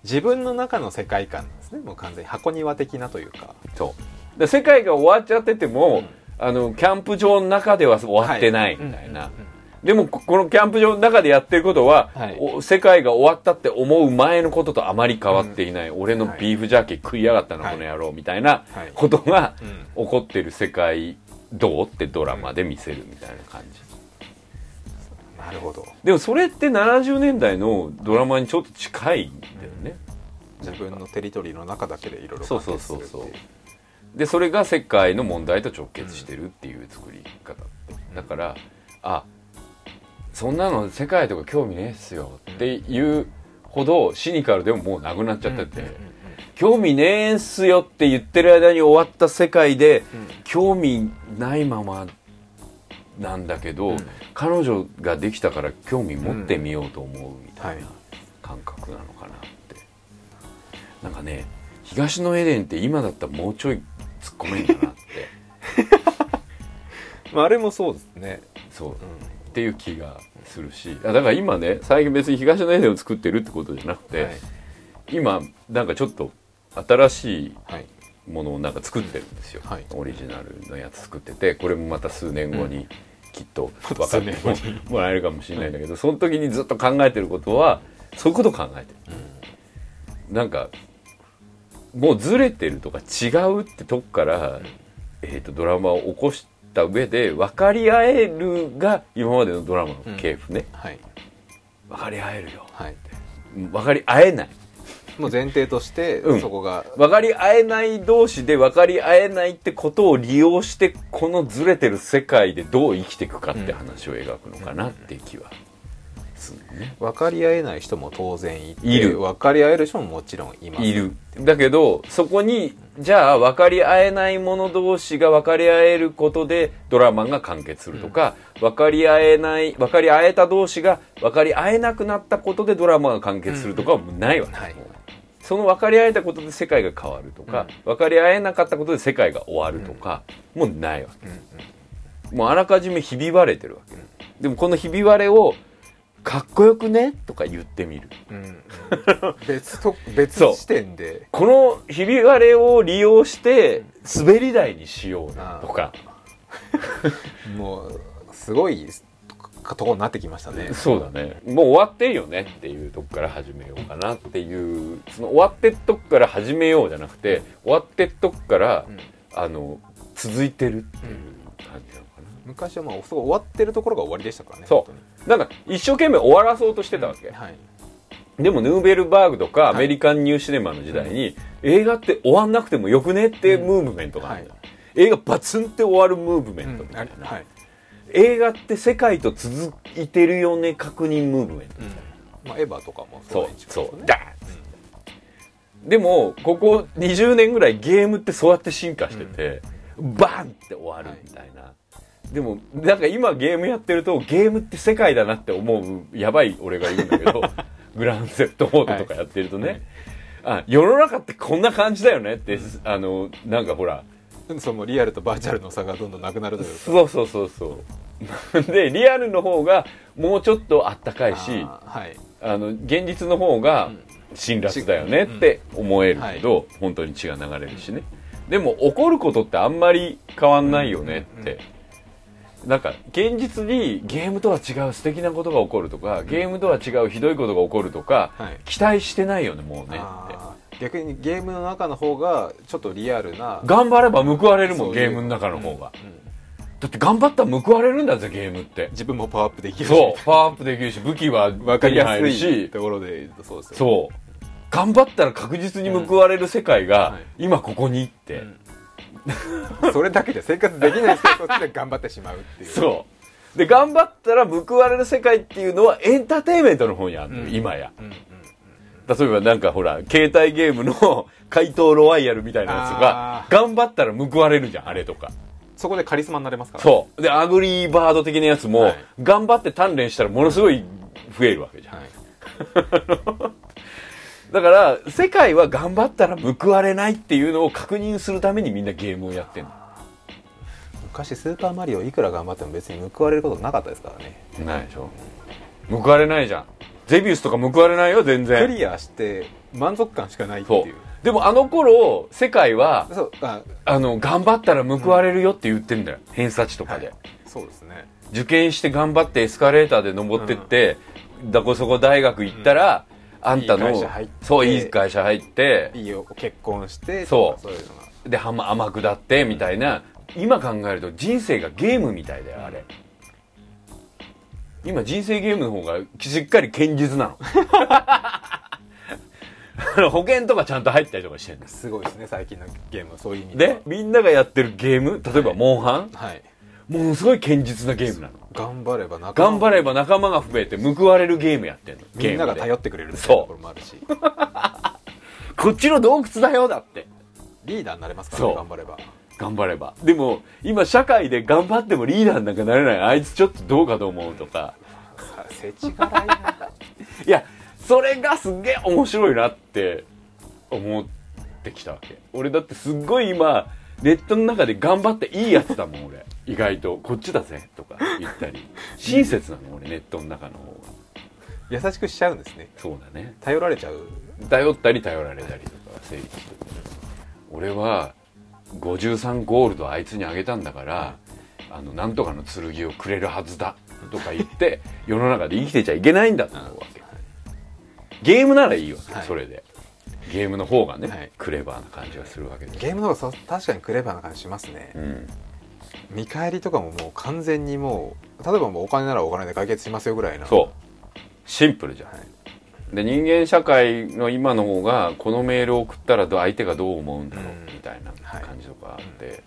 自分の中の世界観ですね。もう完全に箱庭的なというか。そう。で世界が終わっちゃってても、うん。あのキャンプ場の中では終わってないみたいな、うん。うんでもここのキャンプ場の中でやってることは、はい。お世界が終わったって思う前のこととあまり変わっていない、俺のビーフジャーキー食いやがったな、はいこの野郎みたいなはい。ことがうん。起こってる世界どうってドラマで見せるみたいな感じ、なるほど。でもそれって70年代のドラマにちょっと近いんだよね、自分のテリトリーの中だけでいろいろそうそうそう。そう。でそれが世界の問題と直結してるっていう作り方だからあそんなの世界とか興味ねえっすよっていうほどシニカルでももうなくなっちゃって。て、興味ねえんすよって言ってる間に終わった世界で、興味ないままなんだけど、うん。彼女ができたから興味持ってみようと思うみたいなはい感覚なのかなって、なんかね東のエデンって今だったらもうちょい突っ込めんだなって。[laughs] まあ、あれもそうですね、そう、っていう気がするしあだから今ね最近別に東のエデンを作ってるってことじゃなくて、はい。今なんかちょっと新しいはいものをなんか作ってるんですよ、はい。オリジナルのやつ作っててこれもまた数年後にきっと分かってももらえるかもしれないんだけど、その時にずっと考えてることはそういうことを考えてる、なんかもうずれてるとか違うってとこから、えー、とドラマを起こした上で分かり合えるが今までのドラマの系譜ね、はい。分かり合えるよ。はい。分かり合えない。もう前提として、うん。そこが。分かり合えない同士で分かり合えないってことを利用してこのずれてる世界でどう生きていくかって話を描くのかなっていう気はするね。分かり合えない人も当然いている。分かり合える人ももちろんいます。いる。だけどそこにじゃあ分かり合えない者同士が分かり合えることでドラマが完結するとか、分かり合えない分かり合えた同士が分かり合えなくなったことでドラマが完結するとかはないわけ、はい。もうその分かり合えたことで世界が変わるとか、分かり合えなかったことで世界が終わるとか、もうないわけ、もうあらかじめひび割れてるわけ、でもこのひび割れをかっこよくね？とか言ってみる。うん。うん別と [laughs] 別視点で。このひび割れを利用して滑り台にしようなとか。[laughs] もうすごいとこになってきましたね。そうだね。もう終わってるよねっていうとこから始めようかなっていう。その終わってっとこから始めようじゃなくて終わってっとこから、うん。あの続いてるっていう感じなのかな、昔はまあ終わってるところが終わりでしたからねそう。本なんか一生懸命終わらそうとしてたわけ、当にはい。でもヌーベルバーグとかい。アメリカンニューシネマの時代に、映画って終わんなくてもよくねってムーブメントがあるんだ、は映画バツンって終わるムーブメントみたいな、はい。映画って世界と続いてるよね確認ムーブメント。まあエヴァとかもそうそう。ですよね。ダーンでもここ20年ぐらいゲームってそうやって進化してて、バーンって終わるみたいな、でもなんか今ゲームやってるとゲームって世界だなって思うやばい俺が言うんだけど [laughs] グランドセットオートとかやってるとね、あ世の中ってこんな感じだよねって、あのなんかほら。うんそのリアルとバーチャルの差がどんどんなくなるというか。そうそうそうそう。[laughs] でリアルの方がもうちょっとあったかいしあーはい。あの現実の方が辛辣だよねって思えるけど、は本当に血が流れるしね、でも起こることってあんまり変わんないよねって、なんか現実にゲームとは違う素敵なことが起こるとかゲームとは違うひどいことが起こるとか、はい。期待してないよねもうね。逆にゲームの中の方がちょっとリアルな頑張れば報われるもんゲームの中の方が、うん。だって頑張ったら報われるんだぜゲームって。自分もパワーアップできるし。そう。パワーアップできるし武器は分かりやすいし。ところでそうですよね。そう。頑張ったら確実に報われる世界がはい。今ここにって、[laughs] それだけで生活できない生活で頑張ってしまうっていう。そう。で頑張ったら報われる世界っていうのはエンターテインメントの方にあるのよ、うん。今や。うんうん例えばなんかほら携帯ゲームの [laughs] 怪盗ロワイヤルみたいなやつがあ頑張ったら報われるじゃんあれとか。そこでカリスマになれますから。そう。でアグリーバード的なやつも、はい。頑張って鍛錬したらものすごい増えるわけじゃん。はい [laughs] だから世界は頑張ったら報われないっていうのを確認するためにみんなゲームをやってんの。昔スーパーマリオいくら頑張っても別に報われることなかったですからね。ないでしょ。報われないじゃん。ゼビウスとか報われないよ全ク然リアして満足感しかないっていう。でもあの頃世界はそうああの頑張ったら報われるよって言ってんだよ、偏差値とかで、そうですね。受験して頑張ってエスカレーターで登ってって、だこそこ大学行ったら、あんたのいい会社入ってそういい会社入っていいよ結婚してそう。で天下ってみたいな。今考えると人生がゲームみたいだよあれ。今人生ゲームの方がしっかり堅実な [laughs] の。保険とかちゃんと入ったりとかしてるんですすごいですね最近のゲームは。そういう意味でみんながやってるゲーム？例えばモンハン、はいものすごい堅実なゲームなの。頑張れば仲間頑張れば仲間が増えて報われるゲームやってんの。みんなが頼ってくれるみたいなところもあるし。[laughs] こっちの洞窟だよだって。リーダーになれますからね頑張れば。頑張れば。でも今社会で頑張ってもリーダーなんかなれないあいつちょっとどうかと思うとか。さ世知辛いな。[laughs] いやそれがすっげえ面白いなって思ってきたわけ。俺だってすっごい今ネットの中で頑張っていいやつだもん俺意外とこっちだぜとか言ったり。[laughs] 親切なの俺ネットの中の方が。優しくしちゃうんですね。そうだね。頼られちゃう。頼ったり頼られたりとか整理して俺は53ゴールドあいつにあげたんだからあのなんとかの剣をくれるはずだとか言って [laughs] 世の中で生きてちゃいけないんだと思うわけ。ゲームならいいわけ、はい。それで。ゲームの方がね、はい。クレバーな感じがするわけですゲームの方がそ確かにクレバーな感じしますね。うん見返りとかももう完全にもう例えばもうお金ならお金で解決しますよぐらいなそう。シンプルじゃん、はい。で人間社会の今の方がこのメールを送ったらど相手がどう思うんだろううんみたいな感じとかあって、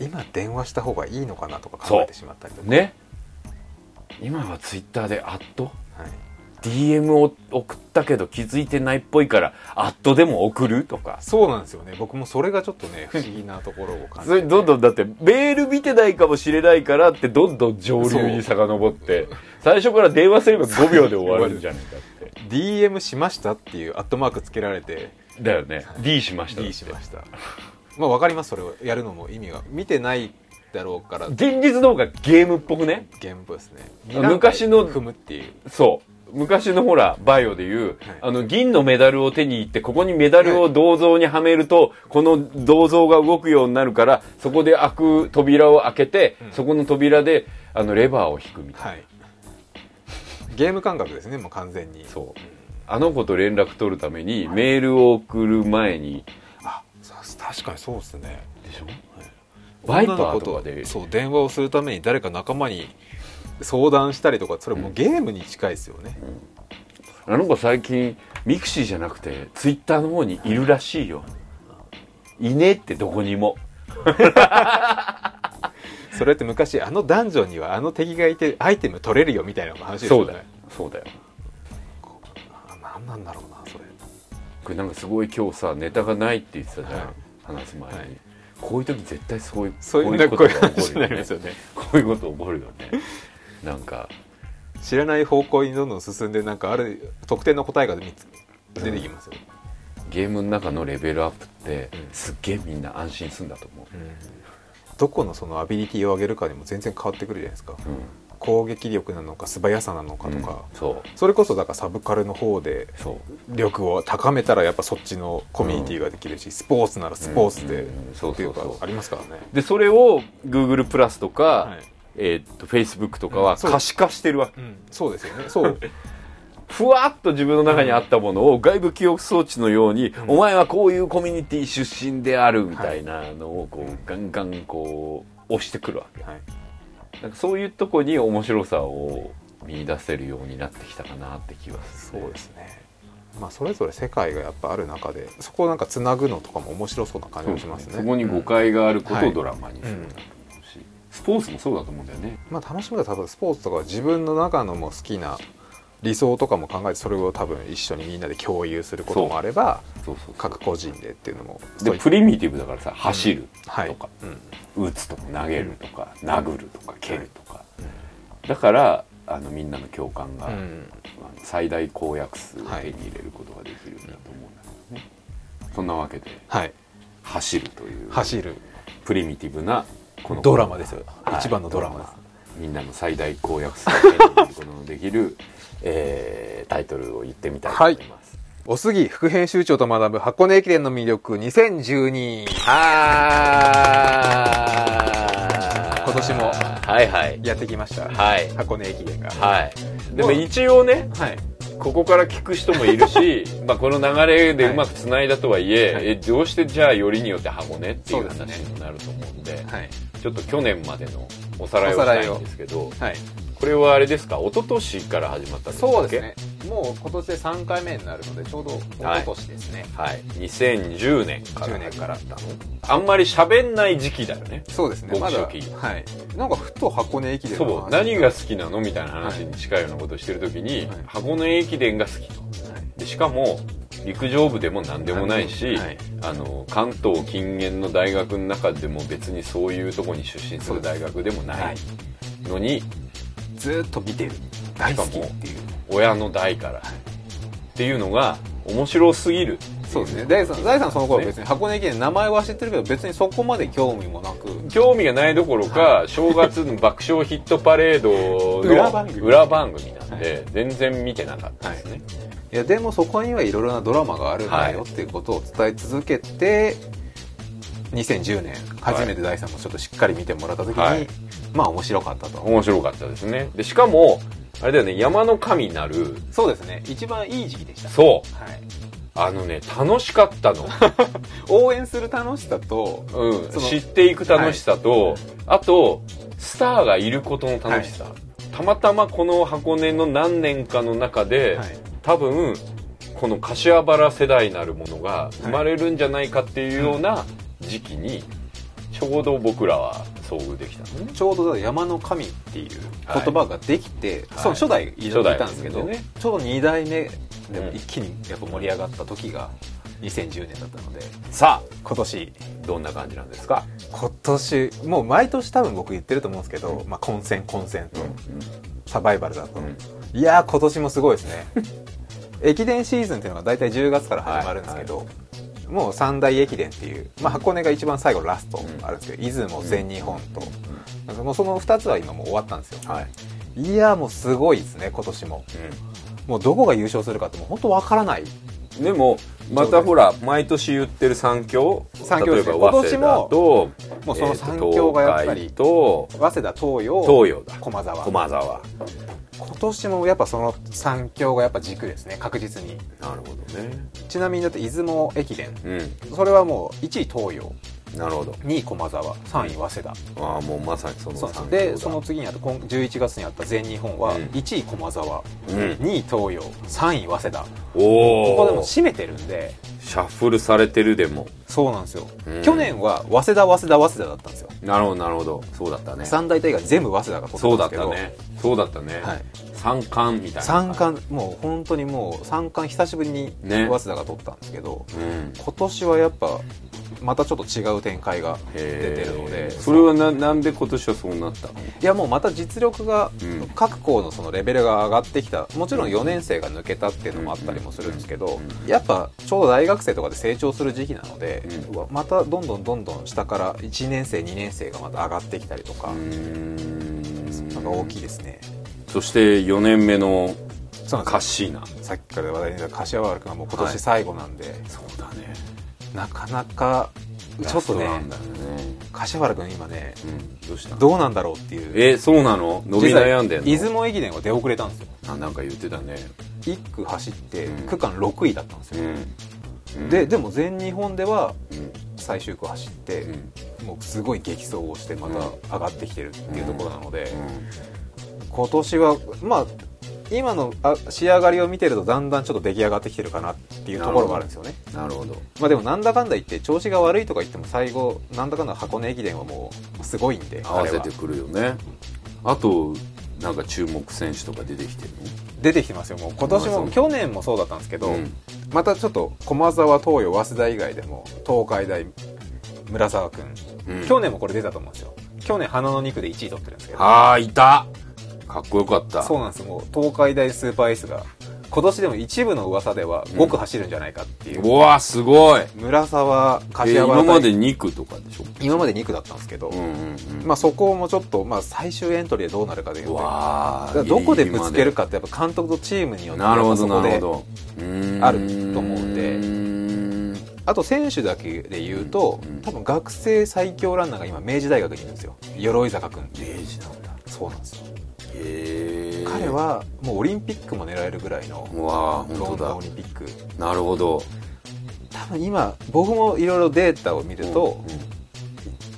今電話した方がい。いのかなとか考えて。しまったりとかね今はツイッターでアットはい DM を送ったけど気づいてないっぽいからアットでも送る？とか。そうなんですよね。僕もそれがちょっとね不思議なところを感じそれどんどんだってメール見てないかもしれないからってどんどん上流に遡って。最初から電話すれば5秒で終わるんじゃないかって。[laughs] DM しましたっていうアットマークつけられて。だよね。D しました D しました。まあ分かります。それをやるのも意味が。見てないだろうから。現実の方がゲームっぽくね？ゲームっぽいですね。昔の踏むっていう。そう昔のほらバイオでいう、はい。あの銀のメダルを手に入ってここにメダルを銅像にはめると、この銅像が動くようになるからそこで開く扉を開けて、うん。そこの扉であのレバーを引くみたいな、はい。ゲーム感覚ですねもう完全に。そう。あの子と連絡取るためにメールを送る前に。あさ確かにそうですね。でしょ、バイパーとかで。そう電話をするために誰か仲間に相談したりとかそれもうゲームに近いですよね、あの子最近ミクシーじゃなくてツイッターの方にいるらしいよ。いねえってどこにも。[laughs] それって昔あのダンジョンにはあの敵がいてアイテム取れるよみたいな話ですよね。そうだよ。そうだよ。あ何なんだろうなそれ。これなんかすごい今日さネタがないって言ってたじゃん、はい。話す前に、はい。こういう時絶対そういうそういうこういうことが起こるよね。ね。こういうこと起こるよねなんか知らない方向にどんどん進んでなんかある特定の答えが出てきますよ、ゲームの中のレベルアップって、うん。すっげえみんな安心するんだと思どこのそのアビリティを上げるかにも全然変わってくるじゃないですか。う、うん。攻撃力なのか素早さなのかとか、うん。そう。それこそだからサブカルの方で力を高めたらやっぱそっちのコミュニティができるし、スポーツならスポーツでっていうかありますからね、でそれを Google プラスとか、はいえーっと Facebook とかは可視化してるわけ、うん、そうですよね。そう。[laughs] ふわっと自分の中にあったものを外部記憶装置のように、うん。お前はこういうコミュニティ出身であるみたいなのをこうガンガンこう押してくるわけ。はい。なんかそういうとこに面白さを見出せるようになってきたかなって気がする、そうですね。まあそれぞれ世界がやっぱある中でそこをなんかつなぐのとかも面白そうな感じもしますね。そこに誤解があることはいをドラマにする。んだと思うし、スポーツもそうだと思うんだよね。まあ楽しみは多分スポーツとか自分の中のもう好きな理想とかも考えてそれを多分一緒にみんなで共有することもあれば各個人でっていうのも。でプリミティブだからさ走るはいとか、うん。打つとか投げるとか、殴るとか蹴るとか、だからあのみんなの共感が、最大公約数を手に入れることができるんだと思うんだけどね、そんなわけではい。走るという走る。プリミティブなこのドラマですよ。はい。一番のドラマです。みんなの最大公約数のできる、えータイトルを言ってみたいと思います、おすぎ副編集長と学ぶ箱根駅伝の魅力2012は今年も。はいはい。やってきました。はい。箱根駅伝が。はい。でも一応ねはい。ここから聞く人もいるし [laughs] まあこの流れでうまくつないだとはいえ,、はい。えどうしてじゃあよりによって箱根っていう話にもなると思うんではい。ちょっと去年までのおさらいをしたいんですけどはいこれはあれですか？一昨年から始まったんですか？そうですね。もう今年で3回目になるのでちょうど一昨年ですね、はい。2010年から10年からあんまり喋んない時期だよね。そうですね。まだはい。なんかふと箱根駅伝のそう。何が好きなの？みたいな話に近いようなことをしてる時に、はい。箱根駅伝が好き。とはい。でしかも陸上部でも何でもないし、はい。あの関東近縁の大学の中でも別にそういうとこに出身する大学でもなはいい。のに、ずーっと見てる。大好きっていう。親の代から。っていうのが面白すぎる。そうですね。大さん大さんその頃別に箱根駅伝名前は知ってるけど別にそこまで興味もなく。興味がないどころか、正月の爆笑ヒットパレードの裏番組。なんで、全然見てなかったですね、い。やでもそこにはいろいろなドラマがあるんだよっていうことを伝え続けて、2010年初めて大さんもちょっとしっかり見てもらった時に、はいまあ面白かったと。面白かったですね。でしかもあれだよね山の神なるそうですね。一番いい時期でした。そう。はい、あのね楽しかったの、[laughs] 応援する楽しさとうん、知っていく楽しさと、あとスターがいることの楽しさ、たまたまこの箱根の何年かの中で、はい。多分この柏原世代なるものが生まれるんじゃないかっていうような時期にちょうど僕らは遭遇できたのね。ちょうど山の神っていう言葉ができて、はい。その初代いたんですけど、ね。ちょうど2代目でうん一気にやっぱ盛り上がった時が2010年だったのでさ今年あどんな感じなんですか、今年もう毎年多分僕言ってると思うんですけど、まあ、混戦混戦と、サバイバルだと、うん。いやー今年もすごいですね。[laughs] 駅伝シーズンっていうのが大体10月から始まるんですけど、もう三大駅伝っていう、まあ、箱根が一番最後ラストあるんですけど、出雲全日本と、なんかもうその2つは今もう終わったんですよ、はい、いやーもうすごいですね今年も。もうどこが優勝するかってもう本当わからない。でもまたほら毎年言ってる三強三強ですね。今年ももうその三強がやっぱりえーと東早稲田東洋海東洋だ。駒澤駒澤今年もやっぱその三強がやっぱ軸ですね確実に。なるほどね。ちなみにだって出雲駅伝。うん。それはもう1位東洋なるほど。2位駒澤3位早稲田。ああもうまさにそのそでその次にあと今11月にあった全日本はうん。1位駒澤、うん。2位東洋3位早稲田。おここでもお締めてるんで。シャッフルされてるでも。そうなんですよ、うん。去年は早稲田早稲田早稲田だったんですよ。なるほどなるほど。そうだったね。三大大会全部早稲田が取そうだったんですけど。ったね。そうだったね、はい。三冠みたいな。三冠もう本当にもう三冠久しぶりにね。早稲田が取ったんですけど、うん。今年はやっぱまたちょっと違う展開が出てるので。それはななんで今年はそうなったの？いやもうまた実力が、うん。各校のそのレベルが上がってきた。もちろん4年生が抜けたっていうのもあったりもするんですけど、やっぱちょうど大学生とかで成長する時期なので、またどんどんどんどん下から1年生2年生がまた上がってきたりとか、うーん。のが大きいですね。そして4年目のカッシーナ。よさっきから話題に出た柏原君はもう今年最後なんで、そうだねなかなかちょっとね柏原君今ねうんどうした？どうなんだろうっていう。えそうなの？伸び悩んでんの？出雲駅伝は出遅れたんですよ。あなんか言ってたね。1区走ってうん。区間6位だったんですよ、うん。うん。ででも全日本ではうん。最終区走って、うん。もうすごい激走をしてまた上がってきてるっていうところなので、う今年はまあ今のあ仕上がりを見てるとだんだんちょっと出来上がってきてるかなっていうところがあるんですよね。んなるほど。まあでもなんだかんだ言って調子が悪いとか言っても最後なんだかんだ箱根駅伝はもうすごいんで合わせてくるよね。あとなんか注目選手とか出てきてる出てきてますよもう。今年も去年もそうだったんですけど、うん。またちょっと駒沢東洋早稲田以外でも東海大村沢君、うん。去年もこれ出たと思うんですよ。去年花の2区で1位取ってるんですけど。ああいたかっこよかった。そうなんですもう東海大スーパーエースが今年でも一部の噂では5区走るんじゃないかっていう、うわすごい。村沢え柏原今まで2区とかでしょ？今まで2区だったんですけど、うんうんうん。まあそこもちょっと、まあ、最終エントリーでどうなるかでい。ううとわどこでぶつけるかってやっぱ監督とチームによってなるほどなるほど。あると思うんで。あと選手だけで言うと、うん多分学生最強ランナーが今明治大学にいるんですよ。鎧坂君明治なんだ。そうなんですよ彼はもうオリンピックも狙えるぐらいのロンドンオリンピック。なるほど。多分今僕もいろいろデータを見ると、うんうん。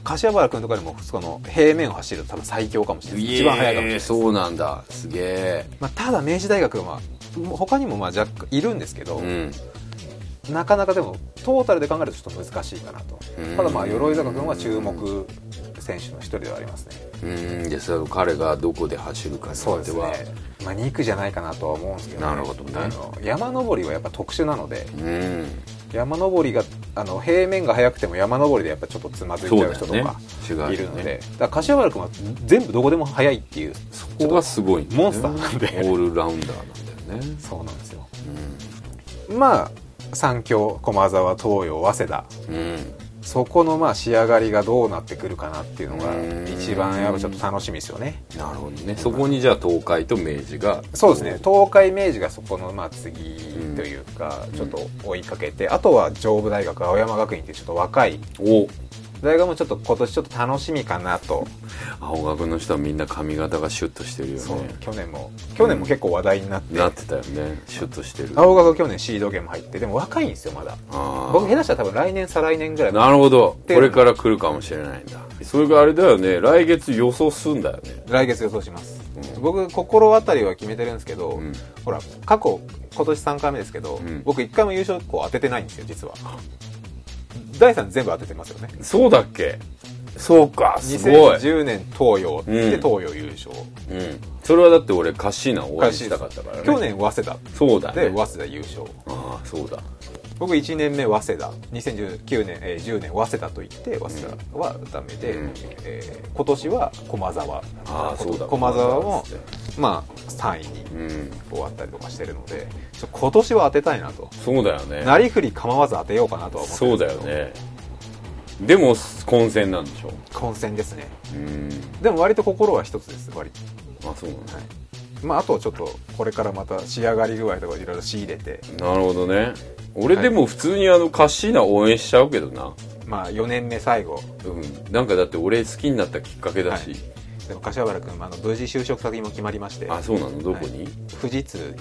柏原君とかでもその平面を走ると多分最強かもしれない。一番速いかもしれないそうなんだ。すげえ。まあ、ただ明治大学は、まあ、他にもまあ若干いるんですけど、うんなかなかでもトータルで考えるとちょっと難しいかなと。うん。ただまあ鎧坂君は注目選手の一人ではありますね。うん。でそれ彼がどこで走るかにそうですね。よってはまあ2区じゃないかなとは思うんですけど、なるほどね。あの山登りはやっぱ特殊なので。うん。山登りがあの平面が速くても山登りでやっぱちょっとつまずいちゃう人とかいるので、ねだから柏原君は全部どこでも速いっていう。そこがすごいモンスターなんで。オールラウンダーなんだよね。そうなんですよ。まあ三強駒沢東洋早稲田。うん。うんそこのまあ仕上がりがどうなってくるかなっていうのがうん。一番やっぱちょっと楽しみですよね。なるほどね。そこにじゃあ東海と明治がそうですね。東海明治がそこのまあ次というかうん。ちょっと追いかけてあとは上武大学青山学院ってちょっと若いお大学もちょっと今年ちょっと楽しみかなと。青学の人はみんな髪型がシュッとしてるよね。去年も去年も結構話題になって、なってたよね。シュッとしてる。青学去年シードゲーム入って。でも若いんですよまだ。僕下手したら多分来年再来年ぐらい。なるほど。てこれから来るかもしれないんだ。それがあれだよね。来月予想すんだよね。来月予想します、うん。僕心当たりは決めてるんですけど、うん。ほら過去今年3回目ですけど、ん。僕1回も優勝校当ててないんですよ実は第3全部当ててますよね。そうだっけ？そうか。すごい、2010年東洋でうん。東洋優勝、うん、それはだって俺カッシーナ応援したかったからね。去年早稲田。そうだね。で早稲田優勝。ああそうだ僕1年目早稲田2019年、えー10年早稲田と言って早稲田はダメで、うん。えー今年は駒沢。ああそうだ。駒沢もまあ3位にうん。終わったりとかしてるのでちょ今年は当てたいなと。そうだよね。なりふり構わず当てようかなとは思ってるそうだよね。でも混戦なんでしょ？混戦ですね。うん。でも割と心は一つです割と。あそうなんだ、はいまああとはちょっとこれからまた仕上がり具合とかいろいろ仕入れて。なるほどね。俺でも普通にあのカッシーナ応援しちゃうけどな。まあ4年目最後。うん。なんかだって俺好きになったきっかけだし、でも柏原君あの無事就職先も決まりまして。あそうなの？どこに、富士通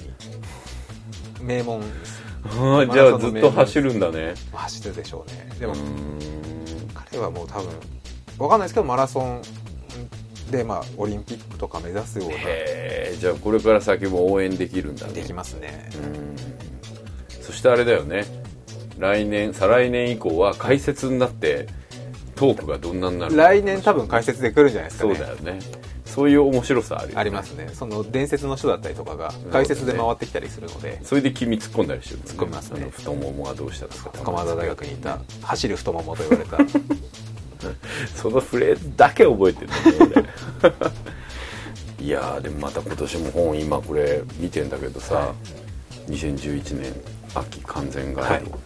に。名門。ですああじゃあずっと走るんだね。走るでしょうね。でも彼はもう多分わかんないですけどマラソンでまあオリンピックとか目指すような。じゃあこれから先も応援できるんだね。できますね。うん。そしてあれだよね。来年再来年以降は解説になってトークがどんなになるか。来年多分解説で来るんじゃないですかそうねだよね。そういう面白さあるよ、ね、ありますね。その伝説の人だったりとかが解説で回ってきたりするので。それで君突っ込んだりしてる、突っ込みますね。あの太ももがどうしたとか。駒澤大学にいた走る太ももと言われた [laughs] そのフレーズだけ覚えてるんだ [laughs] いやーでもまた今年も本今これ見てんだけどさ、は2011年秋完全ガイド、は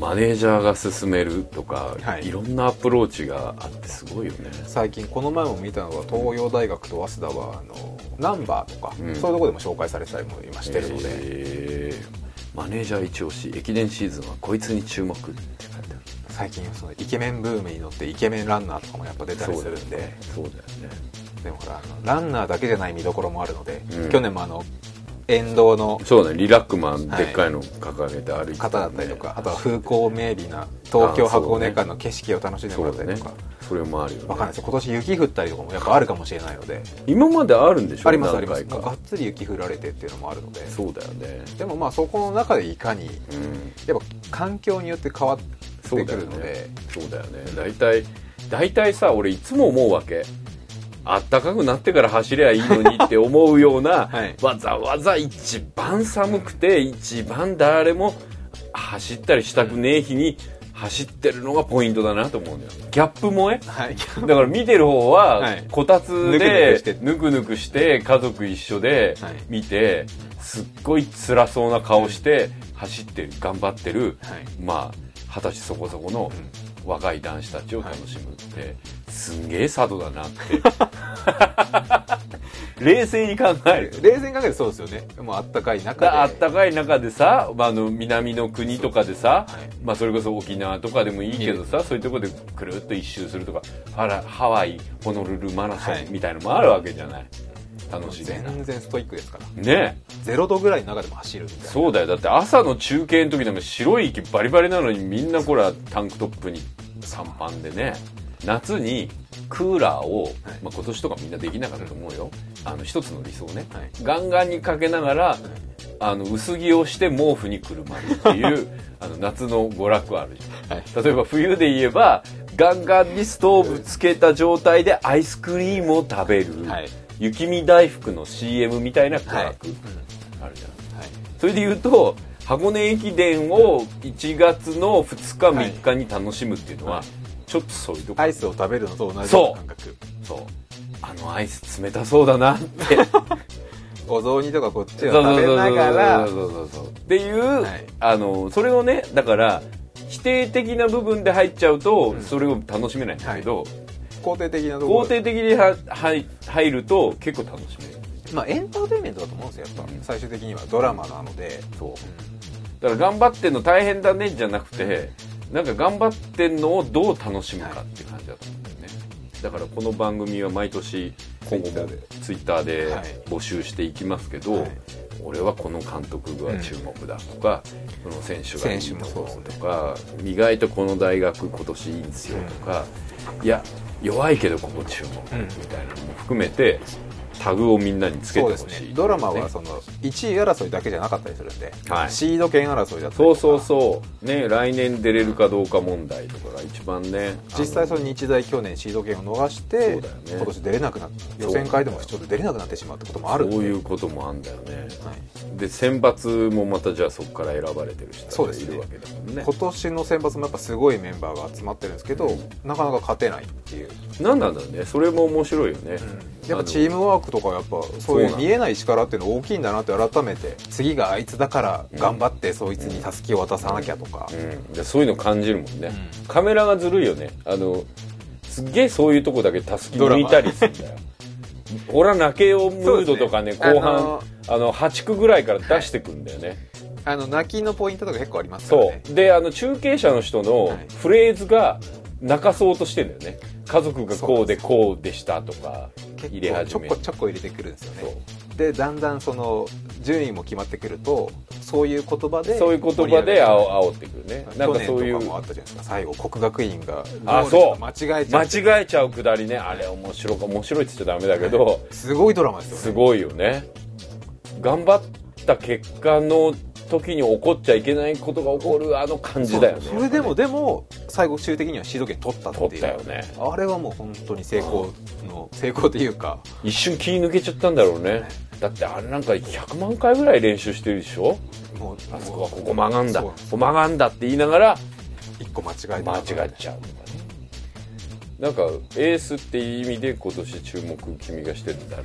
マネージャーが進めるとか、はい。い、ろんなアプローチがあってすごいよね。最近この前も見たのは東洋大学と早稲田はあのナンバーとか、うん。そういうところでも紹介されてたりも今してるので、えー。マネージャー一押し駅伝シーズンはこいつに注目って書いて最近そのイケメンブームに乗ってイケメンランナーとかもやっぱ出たりするんで。そうだよね。でもほらあのランナーだけじゃない見どころもあるので、うん。去年もあの沿道のそうね。リラックマンはいでっかいの掲げて歩いてた方だねったりとか、あとは風光明媚な東京箱根間の景色を楽しんでもらったりとか、それもあるよね。わかんないですよ。今年雪降ったりとかもやっぱあるかもしれないので。今まであるんでしょ？ありますあります。がっつり雪降られてっていうのもあるので。そうだよね。でもまあそこの中でいかにうん。やっぱ環境によって変わってくそうだよね。るので。そうだよね。大体大体さ俺いつも思うわけ。あったかくなってから走りゃいいのにって思うような、[laughs] はい。わざわざ一番寒くて一番誰も走ったりしたくねえ日に走ってるのがポイントだなと思うんだよ。ギャップ萌え？はい。[laughs] だから見てる方ははい。こたつでぬくぬくして家族一緒ではい。見てすっごい辛そうな顔して走ってる頑張ってる。はい。まあ二十歳そこそこの若い男子たちを楽しむってすんげえ佐渡だなって。[laughs] 冷静に考える。と冷静に考えるとそうですよね。もうあったかい中で。だあったかい中でさ、まあ、あの南の国とかでさ、はい。まあ、それこそ沖縄とかでもいいけどさ、そういうところでくるっと一周するとかハワイホノルルマラソはい。ンみたいのもあるわけじゃない、楽しみな全然ストイックですから。ね。0度ぐらいの中でも走るみたいな。そうだよ。だって朝の中継の時なんか白い息バリバリなのにみんなこれはタンクトップに短パンでね。夏にクーラーを、まあ、今年とかみんなできなかったと思うよ。あの一つの理想ね、はい。ガンガンにかけながらあの薄着をして毛布にくるまるっていう [laughs] あの夏の娯楽あるじゃん、はい。例えば冬で言えばガンガンにストーブつけた状態でアイスクリームを食べる、はい雪見大福の CM みたいな娯楽、はい。あるじゃん。はい。それで言うと箱根駅伝を1月の2日はい3日に楽しむっていうのは、はい。ちょっとそういうとこ。アイスを食べるのと同じ感覚。そう。あのアイス冷たそうだなって。[laughs] お雑煮とかこっちそうを食べながら。っていう、はい。あのそれをねだから否定的な部分で入っちゃうと、それを楽しめないんだけど、肯定的なところ。肯定的には入入ると結構楽しめる。まあエンターテインメントだと思うんですよやっぱ、最終的にはドラマなので。そう。だから頑張ってんの大変だねじゃなくてなんか頑張ってんのをどう楽しむかって感じだと思うんだよね。だからこの番組は毎年今後もツイッターで。はい。募集していきますけど、はい。俺はこの監督が注目だとか、この選手がいい選手もとそうですとか意外とこの大学今年いいんですよとか、いや弱いけど心地よみたいなのも含めてタグをみんなにつけてほしい、ね。ドラマはその1位争いだけじゃなかったりするんで、はい。シード権争いだったりそうそうそう。ね来年出れるかどうか問題とかが一番ね実際その日大去年シード権を逃して、そうだよね。今年出れなくなって予選会でもちょっと出れなくなってしまうってこともあるそういうこともあんだよね、はい、で選抜もまたじゃあそこから選ばれてる人がいるわけだもんね。今年の選抜もやっぱすごいメンバーが集まってるんですけど、なかなか勝てないっていう、何なんだろうねそれも面白いよね、やっぱチームワークとかやっぱそういう見えない力っていうの大きいんだなって改めて次があいつだから頑張ってそいつにたすきを渡さなきゃとか、うん、でそういうの感じるもんね、カメラがずるいよね。あのすっげえそういうとこだけたすき抜いたりするんだよ。[laughs] 俺は泣けよムードとかねね。後半あのあの8区ぐらいから出してくんだよね、あの泣きのポイントとか結構ありますからそねう。であの中継者の人のはい。フレーズが泣かそうとしてんだよね。家族がこうでこうでしたとか入れ始めちょこちょこ入れてくるんですよね。でだんだんその順位も決まってくるとそういう言葉でそういう言葉であお煽ってくるね。なん去かそういう。あったじゃないですか。最後国学院があそう。間違えちゃって間違えちゃうくだりね。あれ面白か面白いって言っちゃダメだけど、すごいドラマですよね。すごいよね。頑張った結果の時に起こっちゃいけないことが起こるあの感じだよね。それでもでも最後終的にはシード権取ったっていう。取ったよね。あれはもう本当に成功の成功というか。一瞬気抜けちゃったんだろうね。だってあれなんか100万回ぐらい練習してるでしょ？もうあそこはここ曲がんだ。ここ曲がんだって言いながら一個間違えて間違っちゃうとかね。なんかエースっていう意味で今年注目君がしてるの誰？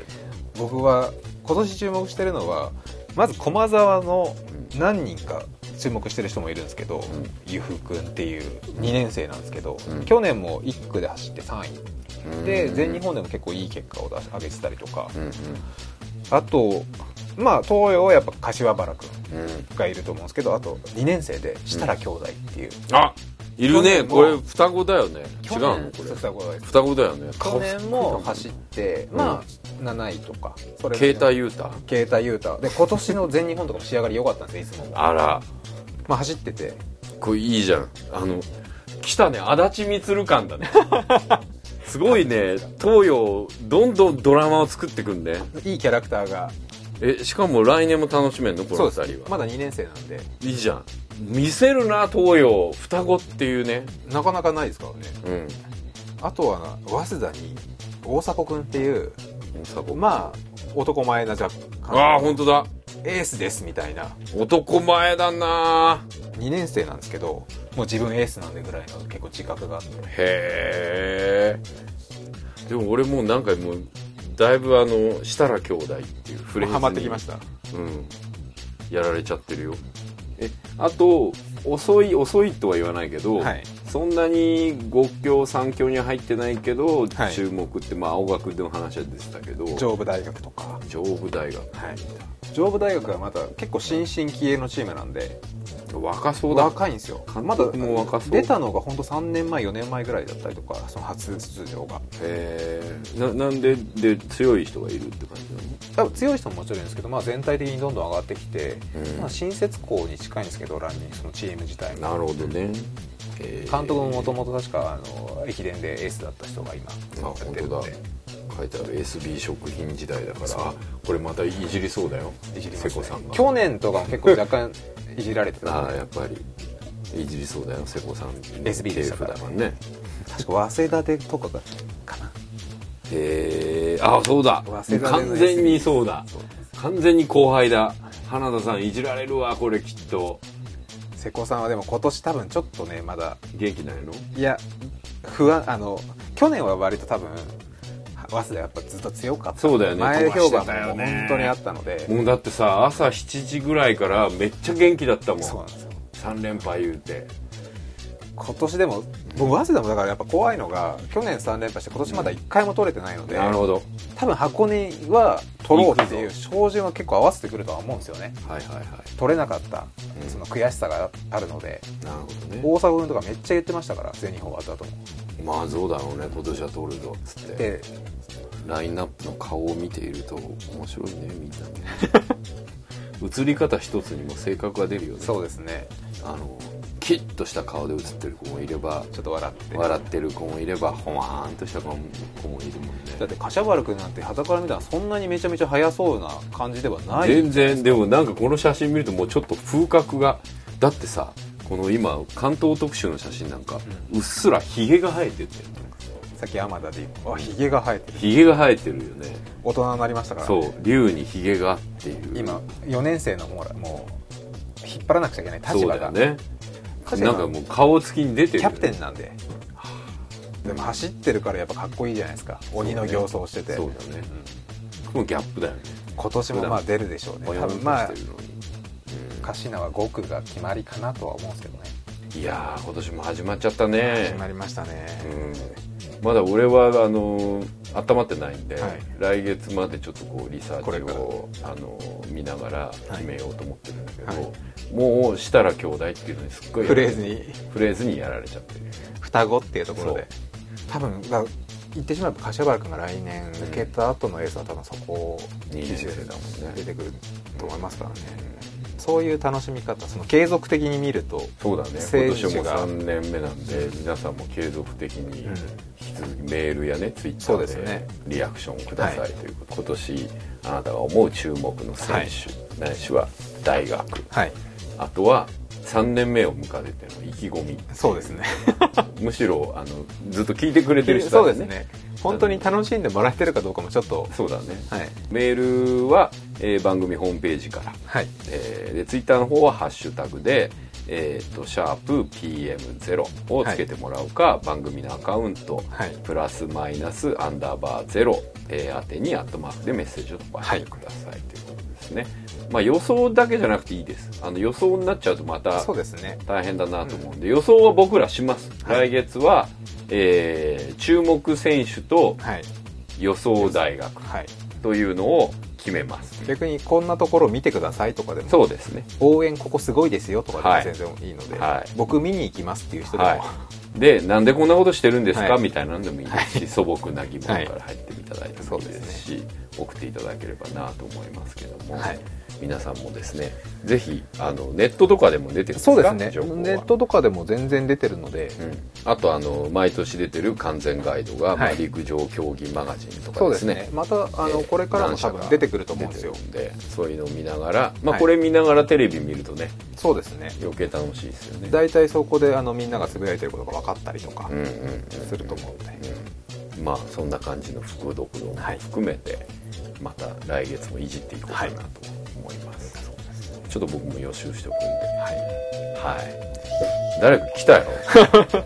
僕は今年注目してるのはまず駒沢の何人か注目してる人もいるんですけど、ゆふくんっていう2年生なんですけど、うん。去年も1区で走って3位。でうん。全日本でも結構いい結果を出し上げてたりとか、うんうん。あとまあ東洋はやっぱ柏原くんうん。がいると思うんですけどあと2年生で設楽兄弟っていう、あいるね。これ双子だよね。違うの？これ。双子双子だよね。去年も走って、まあ7位とか。それ携帯ユータ携帯ユータで今年の全日本とかも仕上がり良かったんですよいつも。あら。まあ走ってて。これいいじゃん。あの来たね。足立満感だね。[laughs] すごいね。東洋どんどんドラマを作ってくんね。いいキャラクターがえしかも来年も楽しめんの？この二人は。まだ2年生なんで。いいじゃん。見せるな東洋。双子っていうね。なかなかないですからね。うん。あとはな早稲田に大迫君っていうまあ男前な若干。ああ本当だ。エースですみたいな。男前だな。2年生なんですけどもう自分エースなんでぐらいの結構自覚があって。へえでも俺もうなんかもうだいぶあの設楽兄弟っていうフレーズにハマってきました。うん。やられちゃってるよ。えあと遅い遅いとは言わないけど、はいそんなに5強3強には入ってないけど、はい。注目ってまあ青学での話は出てたけど上武大学とか。上武大学。はい。上武大学はまた結構新進気鋭のチームなんで。若そうだ。若いんですよ。監まだ督も若そう。出たのが本当3年前4年前ぐらいだったりとかその初出場が。へえななんでで強い人がいるって感じ多分強い人ももちろんですけど、まあ、全体的にどんどん上がってきて、うん。まあ、新設校に近いんですけどランニングそのチーム自体も。なのなるほどね監督ももともと確かあの駅伝でエースだった人が今あやってるので。書いてある SB 食品時代だからこれまたいじりそうだよ。いじりね。瀬古さんが。去年とかも結構若干いじられてた。[laughs] あんであやっぱりいじりそうだよ瀬古さん。SB でしたから。ね。確か早稲田でとかがかな。へえあそうだ。完全にそうだ。そう。完全に後輩だ。花田さんいじられるわこれきっと瀬古さんはでも今年多分ちょっとねまだ元気ないの？いや不安あの去年は割と多分早稲田やっぱずっと強かった。そうだよね。前評判もね。本当にあったので。もうだってさ朝7時ぐらいからめっちゃ元気だったもん。そうなんですよ。3連敗言うて今年でも僕早稲田もだからやっぱ怖いのが去年3連覇して今年まだ1回も取れてないので、なるほど。多分箱根は取ろうっていう照準は結構合わせてくるとは思うんですよね。はいはいはい。取れなかったうん。その悔しさがあるので、なるほどね。大阪君とかめっちゃ言ってましたから全日本終わった後も。まあそうだろうね今年は取るぞっつってでラインナップの顔を見ていると面白いねみんなね。[laughs] 映り方一つにも性格が出るよね。そうですね。あのキッとした顔で映ってる子もいればちょっと笑って。笑ってる子もいればほわーんとした子もいるもんね。だって柏原君なんて肌から見たらそんなにめちゃめちゃ速そうな感じではない。全然。でもなんかこの写真見るともうちょっと風格がだってさこの今関東特集の写真なんか、うっすらヒゲが生えててさっき山田であひげが生えてるヒゲが生えてるよね。大人になりましたから、そうね、竜にヒゲがっていう。今4年生のもうもう引っ張らなくちゃいけない立そう場がだよねなんかもう顔つきに出てるキャプテンなんで。でも走ってるからやっぱかっこいいじゃないですか。鬼の形相してて、そうだね。もうギャップだよね今年もまあ出るでしょうね。多分まあカシナは5区が決まりかなとは思うんですけどね。いやー今年も始まっちゃったね。始まりましたね、うんまだ俺はあの温まってないんで、はい。来月までちょっとこうリサーチをあの見ながら決めようと思ってるんだけど、はい。もう設楽兄弟っていうのにすっごいフレーズに。フレーズにやられちゃってる。双子っていうところで。多分だ言ってしまえば柏原君が来年抜けた後のエースは多分そこ2基準年生だもんね。出てくると思いますからね、そういう楽しみ方その継続的に見るとそうだね。今年もが3年目なんで皆さんも継続的にうん。引き続きメールやねツイッターでリアクションくださはい。いということ、今年あなたが思う注目の選手、ない。しは大学。はい。あとは3年目を迎えての意気込み。そうですね。[laughs] むしろあのずっと聞いてくれてる人だそうですね。本当に楽しんでもらえてるかどうかもちょっと。そうだね、はい。メールは、えー番組ホームページから、はい。えーでツイッターの方はハッシュタグでえー、とシャープ PM0 をつけてもらうか、番組のアカウント、はい。プラスマイナスアンダーバーゼロ、えー、宛てにアットマークでメッセージを飛ばしてください、ということですねまあ予想だけじゃなくていいです。あの予想になっちゃうとまたそうですね。大変だなと思うんで、予想は僕らします、はい。来月は、えー注目選手とはい。予想大学はい。というのを決めます。逆にこんなところ見てくださいとかでもそうですね。応援ここすごいですよとかはい。でも全然いいので、はい。僕見に行きますっていう人でも、はい。でなんでこんなことしてるんですか、はい。みたいなのでもいいですし、素朴な疑問からはい。入っていただいてもいいですし、送っていただければなと思いますけども、はい皆さんもですねぜひあのネットとかでも出てるんですか？そうですね。情報は。ネットとかでも全然出てるので、うん。あとあの毎年出てる完全ガイドが、まあはい陸上競技マガジンとかでね。そうですすね。またあの、えーこれからも多分出てくると思うんですよ。でそういうのを見ながら、まあ、はい。これ見ながらテレビ見るとねそうですね。余計楽しいですよね。大体そこであのみんながつぶやいてることが分かったりとかすると思うので、うん。まあそんな感じの副読論も含めて、また来月もいじっていこうかなとちょっと僕も予習しておくんで。はい、誰か来たよ。[laughs]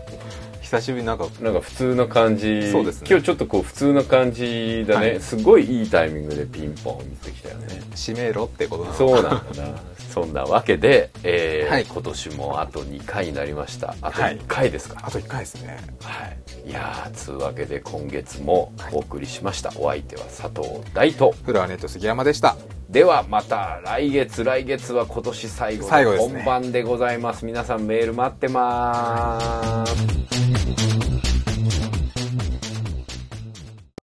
久しぶりになんか。なんか普通の感じ。そうですね。今日ちょっとこう普通の感じだね、はい。すごいいいタイミングでピンポンってきたよね。閉めろってことなのそうなんだなそんなわけで、えーはい。今年もあと2回になりました。あとはい。1回ですか？あと1回ですね。はい、いやーつうわけで今月もお送りしました、お相手は佐藤大とフロアネット杉山でした。ではまた来月来月は今年最後の本番でございます。皆さんメール待ってます